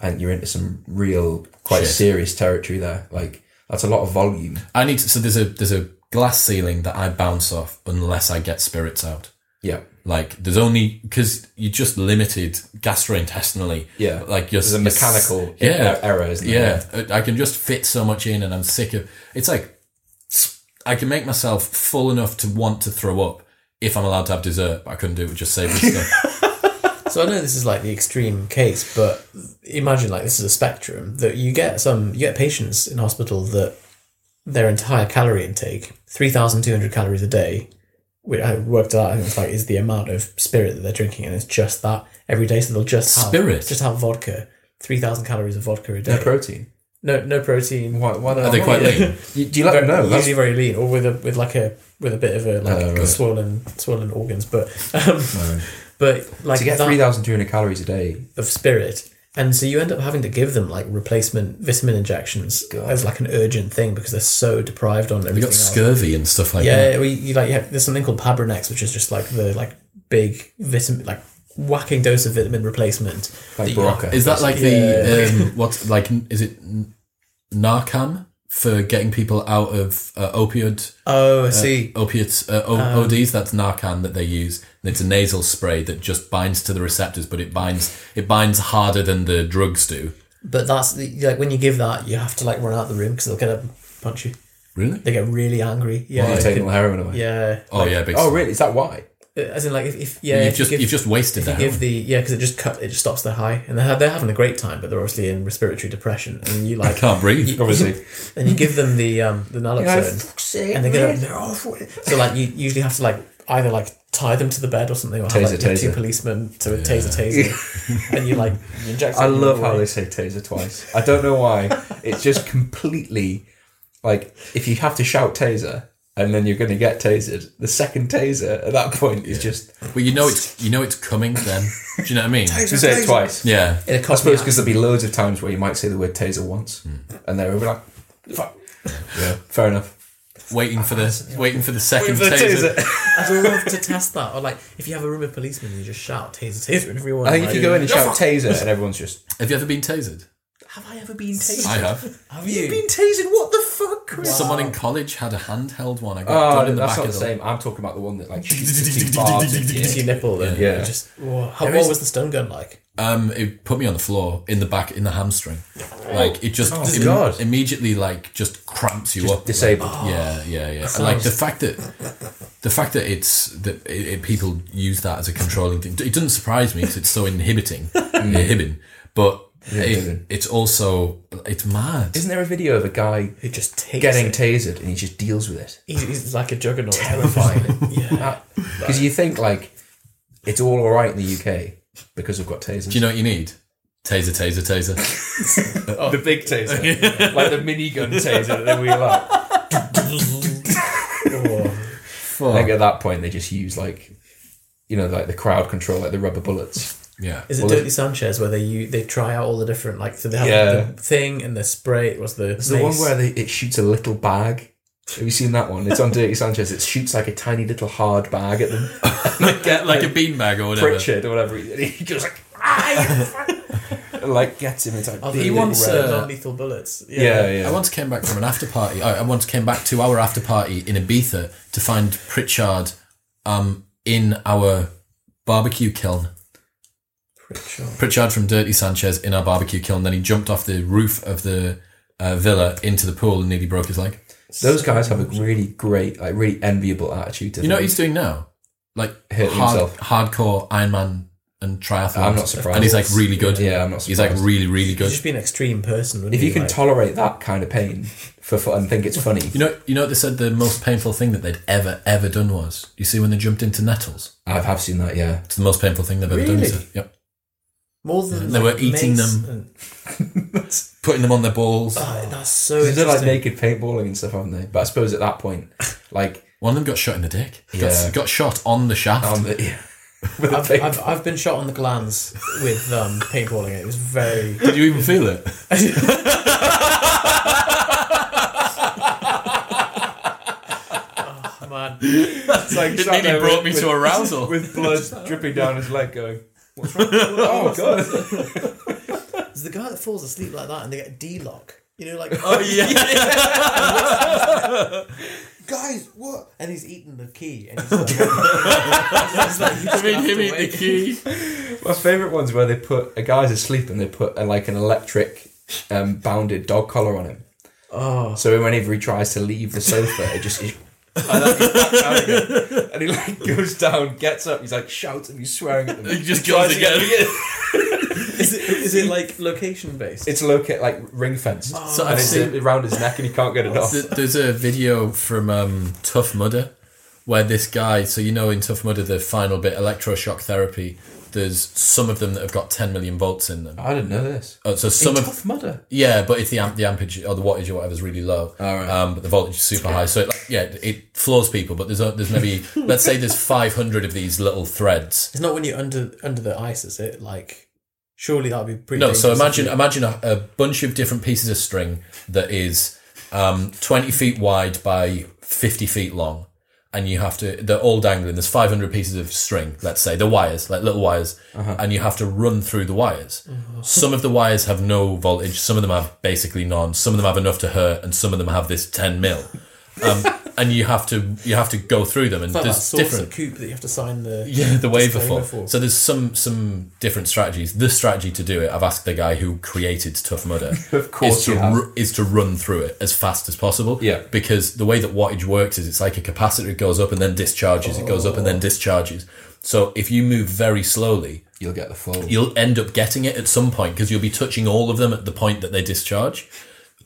and you're into some real quite Shit. serious territory there, like that's a lot of volume. I need to, so there's a, there's a glass ceiling that I bounce off unless I get spirits out. Yeah, Like there's only because you're just limited gastrointestinally. Yeah. like you're there's a mechanical yeah er- error, isn't there? Yeah, I can just fit so much in, and I'm sick of. It's like I can make myself full enough to want to throw up if I'm allowed to have dessert, but I couldn't do it with just savory stuff. So I know this is like the extreme case, but imagine like this is a spectrum that you get some you get patients in hospital that their entire calorie intake, three thousand two hundred calories a day, which I worked out, I think it's like is the amount of spirit that they're drinking, and it's just that every day. So they'll just have Spirit? just have vodka, three thousand calories of vodka a day. No protein. no, no protein. Why? why the Are they hell quite lean? You- Do you let them know? That's Usually very lean, or with a with like a with a bit of a like Oh, right. swollen swollen organs, but um, but like to get that- three thousand two hundred calories a day. of spirit. And so you end up having to give them like replacement vitamin injections as like an urgent thing because they're so deprived on We everything got else. scurvy and stuff like that. Yeah, we you like yeah, there's something called Pabrinex, which is just like the like big vitamin like whacking dose of vitamin replacement. Like Berocca. Is that like Yeah. the um, what? Like, is it Narcan for getting people out of uh, opioid Oh, I see. opiates uh, o- Um, ODs? That's Narcan that they use. And it's a nasal spray that just binds to the receptors, but it binds it binds harder than the drugs do. But that's the, like when you give that, you have to like run out of the room because they'll get up and punch you. Really? They get really angry. Yeah, You're it taking the heroin away. yeah. Oh yeah, big. Oh, really? Is that why? As in, like if, if yeah, You've if you just give- you've just wasted If you that. give the yeah, because it just cut, it just stops their high, and they're they're having a great time, but they're obviously in respiratory depression, and you I like can't breathe. you- Obviously. and you give them the um the naloxone, and they get up, and they're off. So like you usually have to like either like tie them to the bed or something, or have like, your two policemen to a taser taser, and you like you inject. I love how way. they say taser twice. I don't know why. It's just completely like if you have to shout taser and then you're going to get tasered, the second taser at that point is just Well, you know it's you know it's coming. Then do you know what I mean? to say it twice. Yeah. In a I cosmic suppose because there'll be loads of times where you might say the word taser once hmm. and they're be like, fuck. Yeah, fair enough. waiting for the waiting for the second For the taser. taser. I'd love to test that. Or like, if you have a room of policemen, you just shout taser, taser, and everyone. I think like, if you go in and shout taser and everyone's just Have you ever been tasered? Have I ever been tasered? I have. Have you? You've been tasered? What the fuck, Chris? Someone in college had a handheld one. I got gun Oh, in the that's back not of the the same. I'm talking about the one that like shoots the two barbs into Just you. your nipple, then Yeah. yeah. Just whoa, how, There what is- was the stun gun like? Um, it put me on the floor in the back in the hamstring. Like it just Oh, im- God. immediately like just cramps you up. disabled. Like, yeah, yeah, yeah. And like the fact that the fact that it's that it, it, people use that as a controlling thing. It doesn't surprise me because it's so inhibiting, inhibiting. But it, it's also it's mad. Isn't there a video of a guy Who just takes getting it. tasered and he just deals with it? He's, he's like a juggernaut. Terrifying. yeah. Uh, because you think like it's all alright in the UK because we've got tasers. Do you know what you need? Taser, taser, taser. the big taser, like the minigun taser that they wheel out. I think at that point they just use like, you know, like the crowd control, like the rubber bullets. Yeah. Is it Well, Dirty Sanchez where they you they try out all the different like so they have Yeah. the thing and the spray? What's the It's the one where they, it shoots a little bag. Have you seen that one? It's on Dirty Sanchez. It shoots like a tiny little hard bag at them. Get like a beanbag or whatever. Pritchard or whatever. He, he goes like, "Ah, like gets him. It's like Oh, big the wants, uh, non-lethal bullets. yeah, yeah. I once came back from an after party. I I once came back to our after party in Ibiza to find Pritchard um, in our barbecue kiln. Pritchard. Pritchard from Dirty Sanchez in our barbecue kiln. Then he jumped off the roof of the uh, villa into the pool and nearly broke his leg. Those guys have a really great, like really enviable attitude to You know what he's doing now? Like Hurting hard, himself. hardcore Ironman and triathlon. I'm not surprised. And he's like really good. Yeah, I'm not surprised. He's like really, really He'd good. just be an extreme person. Wouldn't If he? you can Like, tolerate that kind of pain for fun and think it's funny, You know, you know what they said the most painful thing that they'd ever, ever done was? You see when they jumped into nettles? I have seen that. Yeah, It's the most painful thing they've ever done. he Really? said. Yep. More than They like, were eating them. and- Putting them on their balls. Oh, that's so. they've done like naked paintballing and stuff, haven't they? But I suppose at that point, like One of them got shot in the dick. Yeah. Got, got shot on the shaft. on the yeah, with a I've, I've, I've been shot on the glands with um, paintballing. It was very. Did you even feel it? Oh, man. it's like It sat nearly brought with- me to arousal. with blood dripping down his leg, going, "What's wrong? oh god!" There's the guy that falls asleep like that and they get D lock. You know, like Oh yeah. guys, what? And he's eating the key, and he's like, it's like, you I mean, have him to eat the key. My favourite ones where they put a guy's asleep and they put a, like an electric um, bounded dog collar on him. Oh, So whenever he tries to leave the sofa, it just it, and then he's back down again. and he like goes down, gets up, he's like shouting, he's swearing at them. He just Tries goes to get again. is it is it like location based? It's locate like ring fenced, So and I've it's seen around his neck, and he can't get it off. th- there's a video from um, Tough Mudder where this guy. So you know in Tough Mudder the final bit electroshock therapy. There's some of them that have got 10 million volts in them. I didn't know this. Oh, so some of tough mudder. Yeah, but if the amp, the ampage or the wattage or whatever is really low, All right. um, but the voltage is super high, so it, like, yeah, it floors people. But there's a, there's maybe let's say there's 500 of these little threads. It's not when you're under under the ice, is it? Like, surely that would be pretty. No, so imagine imagine a, a bunch of different pieces of string that is um, 20 feet wide by 50 feet long, and you have to they're all dangling. There's 500 pieces of string. Let's say the wires, like little wires, uh-huh. and you have to run through the wires. Some of the wires have no voltage. Some of them have basically none. Some of them have enough to hurt, and some of them have this 10 mil. Um, and you have to you have to go through them, and It's like there's different coupe that you have to sign the. yeah, the waiver for. for. So there's some some different strategies. The strategy to do it, I've asked the guy who created Tough Mudder. Of course is to ru- is to run through it as fast as possible. Yeah. Because the way that wattage works is it's like a capacitor. It goes up and then discharges. It goes up and then discharges. So if you move very slowly, You'll get the flow. you'll end up getting it at some point because you'll be touching all of them at the point that they discharge.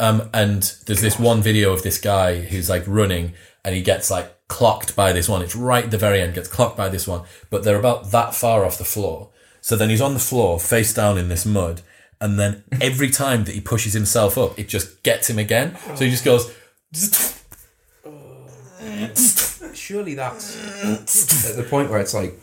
Um, and there's this one video of this guy who's like running and he gets like clocked by this one. It's right at the very end, gets clocked by this one, but they're about that far off the floor. So then he's on the floor, face down in this mud. And then every time that he pushes himself up, it just gets him again. So he just goes, Surely that's at the point where it's like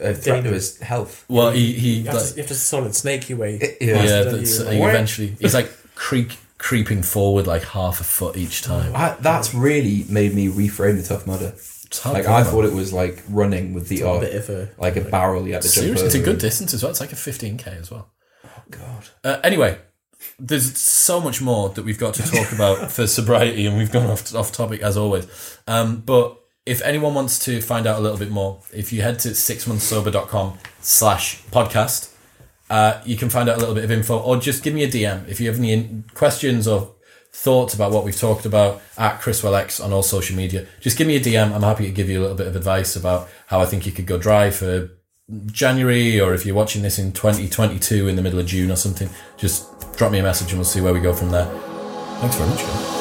a threat to his health. well, he, he, You have, like, to, you have to solid snake your way. Yeah. yeah, that's, he eventually, he's like creak, creeping forward like half a foot each time. I, that's really made me reframe the tough mudder. It's hard Like I man. thought it was like running with the a odd, bit of a like a barrel you had to jump Seriously, it's a over. good distance as well. It's like a 15k as well. Oh God. Uh, anyway, there's so much more that we've got to talk about for sobriety, and we've gone off off topic as always. Um, but if anyone wants to find out a little bit more, if you head to sixmonthssober.com slash podcast, uh, you can find out a little bit of info, or just give me a DM if you have any questions or thoughts about what we've talked about at ChriswillX on all social media. Just give me a DM. I'm happy to give you a little bit of advice about how I think you could go dry for January, or if you're watching this in 2022 in the middle of June or something, just drop me a message and we'll see where we go from there. Thanks very much. guys.